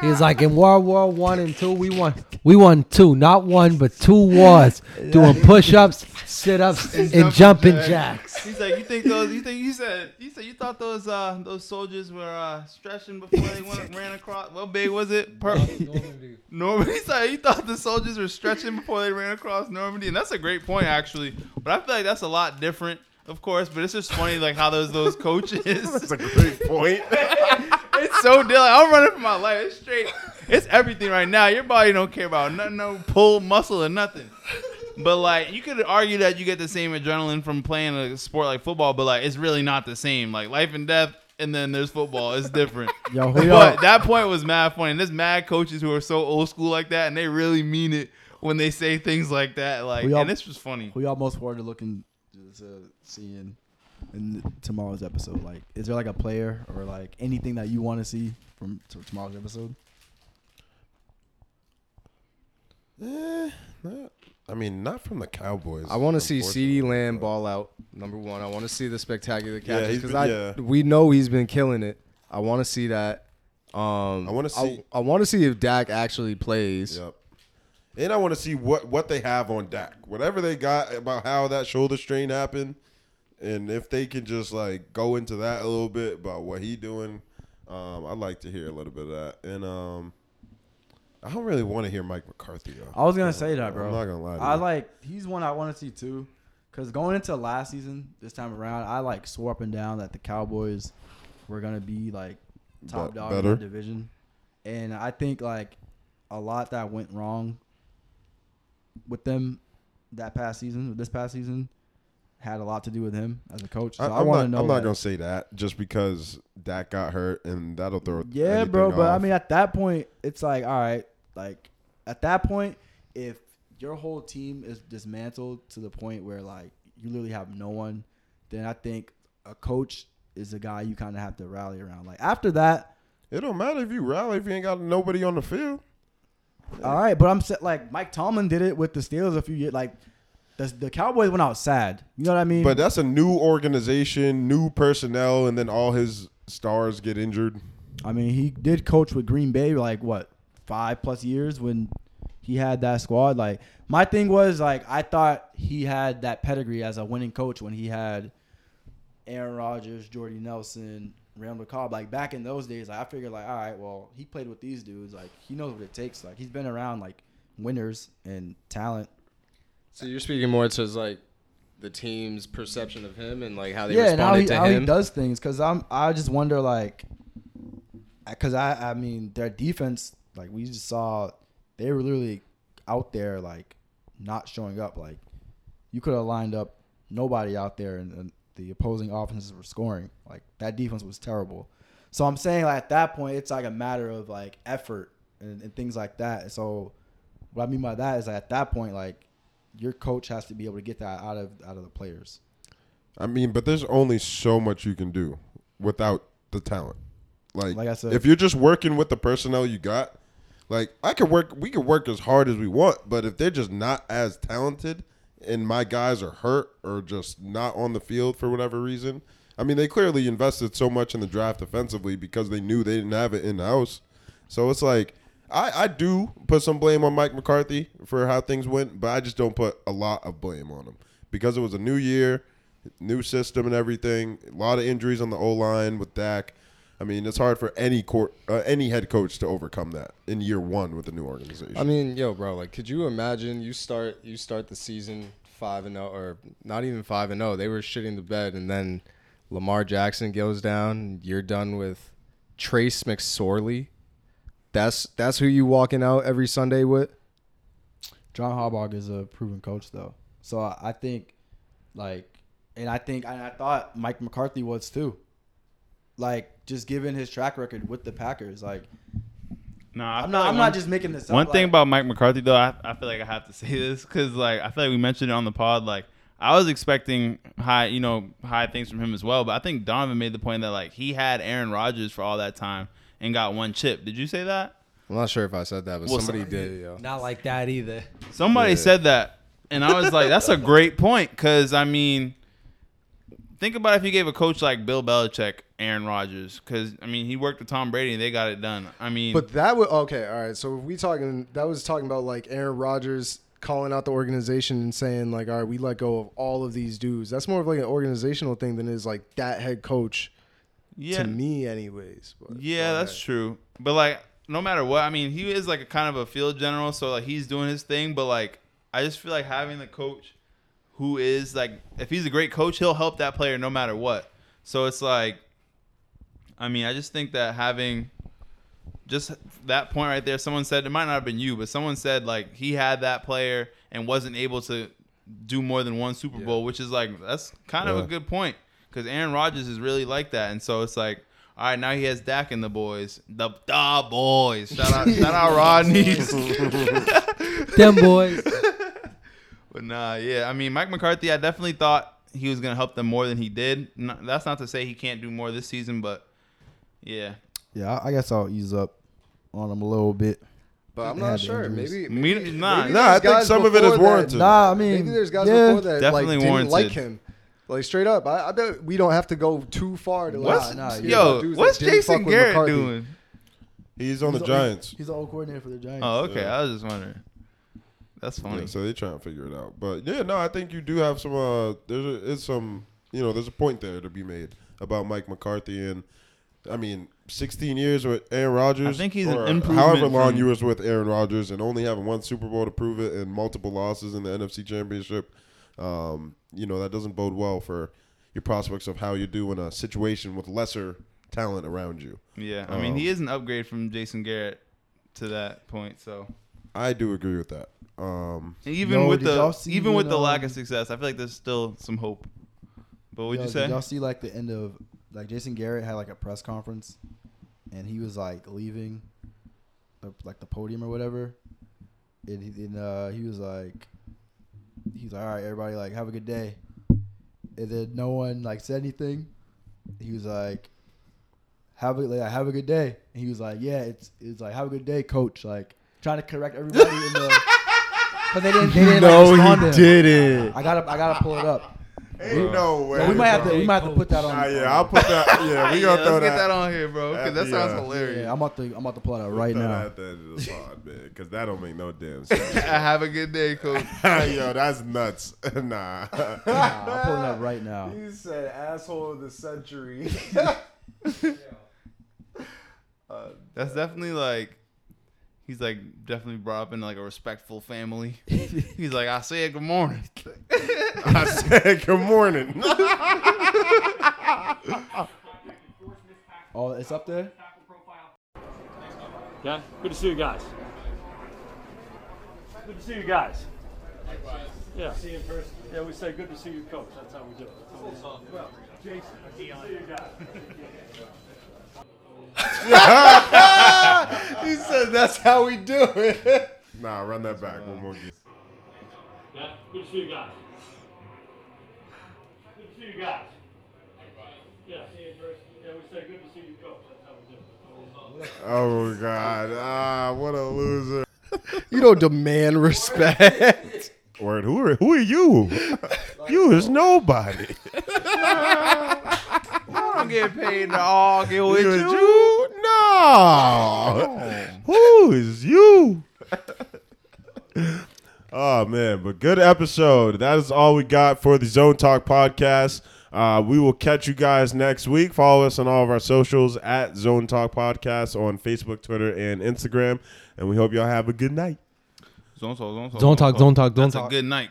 he's like in World War One and two, we won, we won two, not one but two wars, doing push-ups, sit-ups, and jumping jacks. He's like, you think those? You think you said? You said you thought those uh those soldiers were uh stretching before they went ran across? What big was it? Per- Normandy. He said you thought the soldiers were stretching before they ran across Normandy, and that's a great point actually. But I feel like that's a lot different, of course. But it's just funny like how those those coaches. that's a great point. it's so different. I'm running for my life. It's straight. It's everything right now. Your body don't care about nothing, no pull muscle or nothing. But like you could argue that you get the same adrenaline from playing a sport like football, but like it's really not the same. Like life and death, and then there's football. It's different. Yo, who y'all? but that point was mad funny. And there's mad coaches who are so old school like that, and they really mean it when they say things like that. Like, Who y'all- and it's just funny. Who y'all most to looking to see in, in tomorrow's episode? Like, is there like a player or like anything that you want to see from t- tomorrow's episode? Eh, not- I mean, not from the Cowboys. I want to see CeeDee unfortunately, Lamb but- ball out. Number one, I want to see the spectacular Yeah, catches because been- I yeah. we know he's been killing it. I want to see that. Um, I wanna see- I, want to see if Dak actually plays. Yep. And I want to see what what they have on Dak. Whatever they got about how that shoulder strain happened, and if they can just like go into that a little bit about what he doing. Um, I'd like to hear a little bit of that. And um, I don't really want to hear Mike McCarthy though. I was gonna say that, bro. I'm not gonna lie. I you. like he's one I want to see too, because going into last season, this time around, I like swore up and down that the Cowboys were gonna be like top Be- dog in the division, and I think like a lot that went wrong with them that past season, this past season, had a lot to do with him as a coach. So I, I, want to know. I'm not like- gonna say that just because Dak got hurt and that'll throw. Yeah, bro. But I mean, at that point, it's like, all right, like at that point, if your whole team is dismantled to the point where like you literally have no one, then I think a coach is a guy you kind of have to rally around. Like after that, it don't matter if you rally if you ain't got nobody on the field. all right. But I'm sa- like Mike Tomlin did it with the Steelers a few years. Like the the Cowboys went out sad. You know what I mean? But that's a new organization, new personnel, and then all his stars get injured. I mean, he did coach with Green Bay like what five plus years when he had that squad. Like my thing was like I thought he had that pedigree as a winning coach when he had Aaron Rodgers, Jordy Nelson, Randall Cobb. Like back in those days, like, I figured like all right, well he played with these dudes. Like he knows what it takes. Like he's been around like winners and talent. So you're speaking more to like the team's perception of him and like how they yeah, and how he, to how him. he does things. Cause I'm, I just wonder like, cause I, I mean, their defense, like we just saw, they were literally out there like not showing up. Like you could have lined up nobody out there, and, and the opposing offenses were scoring. Like that defense was terrible. So I'm saying like at that point, it's like a matter of like effort and, and things like that. So what I mean by that is like at that point, like your coach has to be able to get that out of out of the players. I mean, but there's only so much you can do without the talent. Like, Like I said- if you're just working with the personnel you got, like I could work, we could work as hard as we want, but if they're just not as talented, and my guys are hurt or just not on the field for whatever reason, I mean, they clearly invested so much in the draft defensively because they knew they didn't have it in house. So it's like I, I do put some blame on Mike McCarthy for how things went, but I just don't put a lot of blame on him because it was a new year, new system, and everything. A lot of injuries on the O line with Dak. I mean, it's hard for any court, uh, any head coach to overcome that in year one with a new organization. I mean, yo, bro, like, could you imagine you start you start the season five and zero, or not even five and zero? They were shitting the bed, and then Lamar Jackson goes down. You're done with Trace McSorley. That's that's who you walking out every Sunday with. John Harbaugh is a proven coach, though. So I I think, like, and I think, and I thought Mike McCarthy was too. Like, just given his track record with the Packers, like, No, I I'm not, like I'm one- not just making this up. One thing like- about Mike McCarthy though, I, I feel like I have to say this because like I feel like we mentioned it on the pod. Like I was expecting high, you know, high things from him as well. But I think Donovan made the point that like he had Aaron Rodgers for all that time and got one chip. Did you say that? I'm not sure if I said that, but Well, somebody some- did. Yo. Not like that either. Somebody Yeah. said that, and I was like, that's a great point because I mean, think about if you gave a coach like Bill Belichick Aaron Rodgers because I mean he worked with Tom Brady and they got it done. I mean, But that would okay. All right. So if we talking that was talking about like Aaron Rodgers calling out the organization and saying like, all right, we let go of all of these dudes. That's more of like an organizational thing than is like that head coach yeah, to me, anyways. But Yeah, that's true. But like, no matter what, I mean, he is like a kind of a field general, so like he's doing his thing. But like, I just feel like having the coach who is like, if he's a great coach, he'll help that player no matter what. So it's like, I mean, I just think that having just that point right there, someone said it might not have been you, but someone said like he had that player and wasn't able to do more than one Super Bowl, which is like that's kind of a good point because Aaron Rodgers is really like that, and so it's like. All right, now he has Dak and the boys. The the boys. Shout out, shout out Rodney's. Them boys. But nah, yeah. I mean, Mike McCarthy, I definitely thought he was gonna help them more than he did. No, that's not to say he can't do more this season, but yeah. Yeah, I- I guess I'll ease up on him a little bit. But I'm not sure. injuries. Maybe, Me- maybe, nah. maybe Nah, I think some of it is before that- warranted. Nah, I mean, Maybe there's guys yeah. before that Definitely like didn't like him. Like straight up, I, I bet we don't have to go too far to What's like, nah, see yo? dudes that What's didn't Jason with Garrett McCarthy. doing? He's on the He's Giants. He's the old coordinator for the Giants. Oh, okay. Yeah. I was just wondering. That's funny. Yeah, so they're trying to figure it out. But yeah, no, I think you do have some. Uh, there's a, is some. You know, there's a point there to be made about Mike McCarthy and. I mean, 16 years with Aaron Rodgers. I think he's an or improvement However long from- you was with Aaron Rodgers and only having one Super Bowl to prove it and multiple losses in the NFC Championship, um, you know that doesn't bode well for your prospects of how you do in a situation with lesser talent around you. Yeah, I mean, Um, he is an upgrade from Jason Garrett to that point. So I do agree with that. Um, and even Yo, with did the y'all see even with when, the lack um, of success, I feel like there's still some hope. But what'd Yo, you say? Did y'all see like the end of like Jason Garrett had like a press conference, and he was like leaving, the, like the podium or whatever, and, he, and uh, he was like, he's like, all right, everybody, like have a good day, and then no one like said anything. He was like, have a like, have a good day, and he was like, yeah, it's it's like have a good day, coach, like trying to correct everybody in the. But they didn't. They didn't like, respond to him. didn't. I gotta. I gotta pull it up. Ain't no way. But we might have to. We might have to put that on. Ah, yeah, I'll put that. Yeah, we gonna let's throw get that. that on here, bro, because that At the, sounds uh, hilarious. Yeah, I'm about to. I'm about to pull that up right Throw now. that at the end of the pod, man, because that don't make no damn sense. Have a good day, coach. Yo, that's nuts. nah. Nah, I'm pulling it up right now. You said asshole of the century. That's definitely like he's like definitely brought up in like a respectful family. he's like, I said good morning. I said good morning. Oh, it's up there. Okay? Good to see you guys. Good to see you guys. Yeah. See you in person. Yeah, we say good to see you, coach. That's how we do it. That's how we do it. Well, Jason, good to see you guys. he said that's how we do it. nah, run that back one more. game. Yeah? Good to see you guys. Good to see you guys. Yeah. See you in person. Yeah, we say good to see you, coach. That's how we do it. Oh God! Ah, what a loser. You don't demand respect. Word. Who are who are you? you is nobody. I'm getting paid to argue with You is you. you? No. Who is you? oh man, but good episode. That is all we got for the Zone Talk podcast. Uh, we will catch you guys next week. Follow us on all of our socials at Zone Talk Podcast on Facebook, Twitter, and Instagram. And we hope y'all have a good night. Zone talk, zone talk, Zone talk, zone talk, zone That's talk. a good night.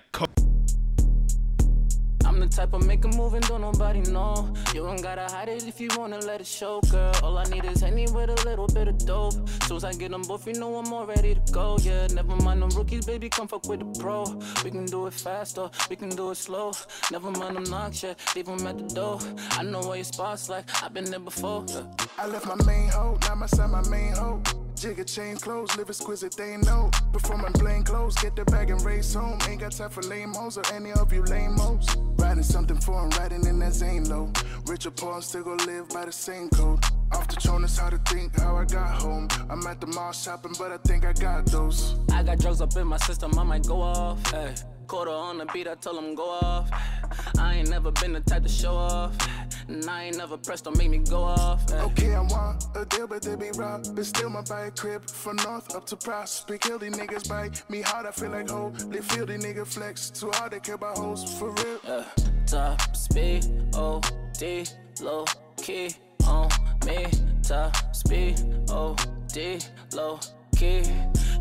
I'm the type of make a move and don't nobody know. You don't gotta hide it if you wanna let it show, girl. All I need is any with a little bit of dope. Soon as I get them both, you know I'm all ready to go. Yeah, never mind them rookies, baby, come fuck with the pro. We can do it faster, we can do it slow. Never mind them knocks, yeah, leave them at the door. I know where your spots like, I've been there before. Yeah. I left my main hoe, now my son my main hoe. Jigger chain clothes, live exquisite, they know. Performing plain clothes, get the bag and race home. Ain't got time for lame hoes or any of you lame hoes. Riding something foreign, riding in that Zane low. Rich or poor, I'm still gonna live by the same code. Off the Jonas, how to think, how I got home. I'm at the mall shopping, but I think I got those. I got drugs up in my system, I might go off. Ay. Quarter on the beat, I told him go off. I ain't never been the type to show off. And I ain't never pressed, don't make me go off. Ay. Okay, I want a deal, but they be rob. But still, my bike crib from north up to Prospect Hill. These niggas bite me hard, I feel like hoe. They feel the nigga flex too hard, they care about hoes for real. Yeah. Top speed, O D, low key on me. Top speed, O D, low key.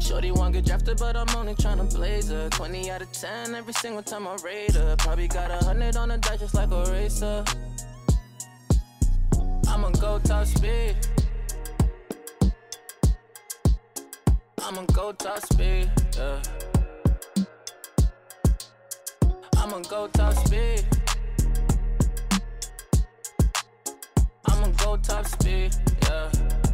Shorty wanna get drafted, but I'm only tryna blaze her. 20 out of 10 every single time I raid her. Probably got a hundred on the dice just like a racer. I'ma go top speed. I'ma go top speed, yeah. I'ma go top speed. I'ma go top speed, yeah.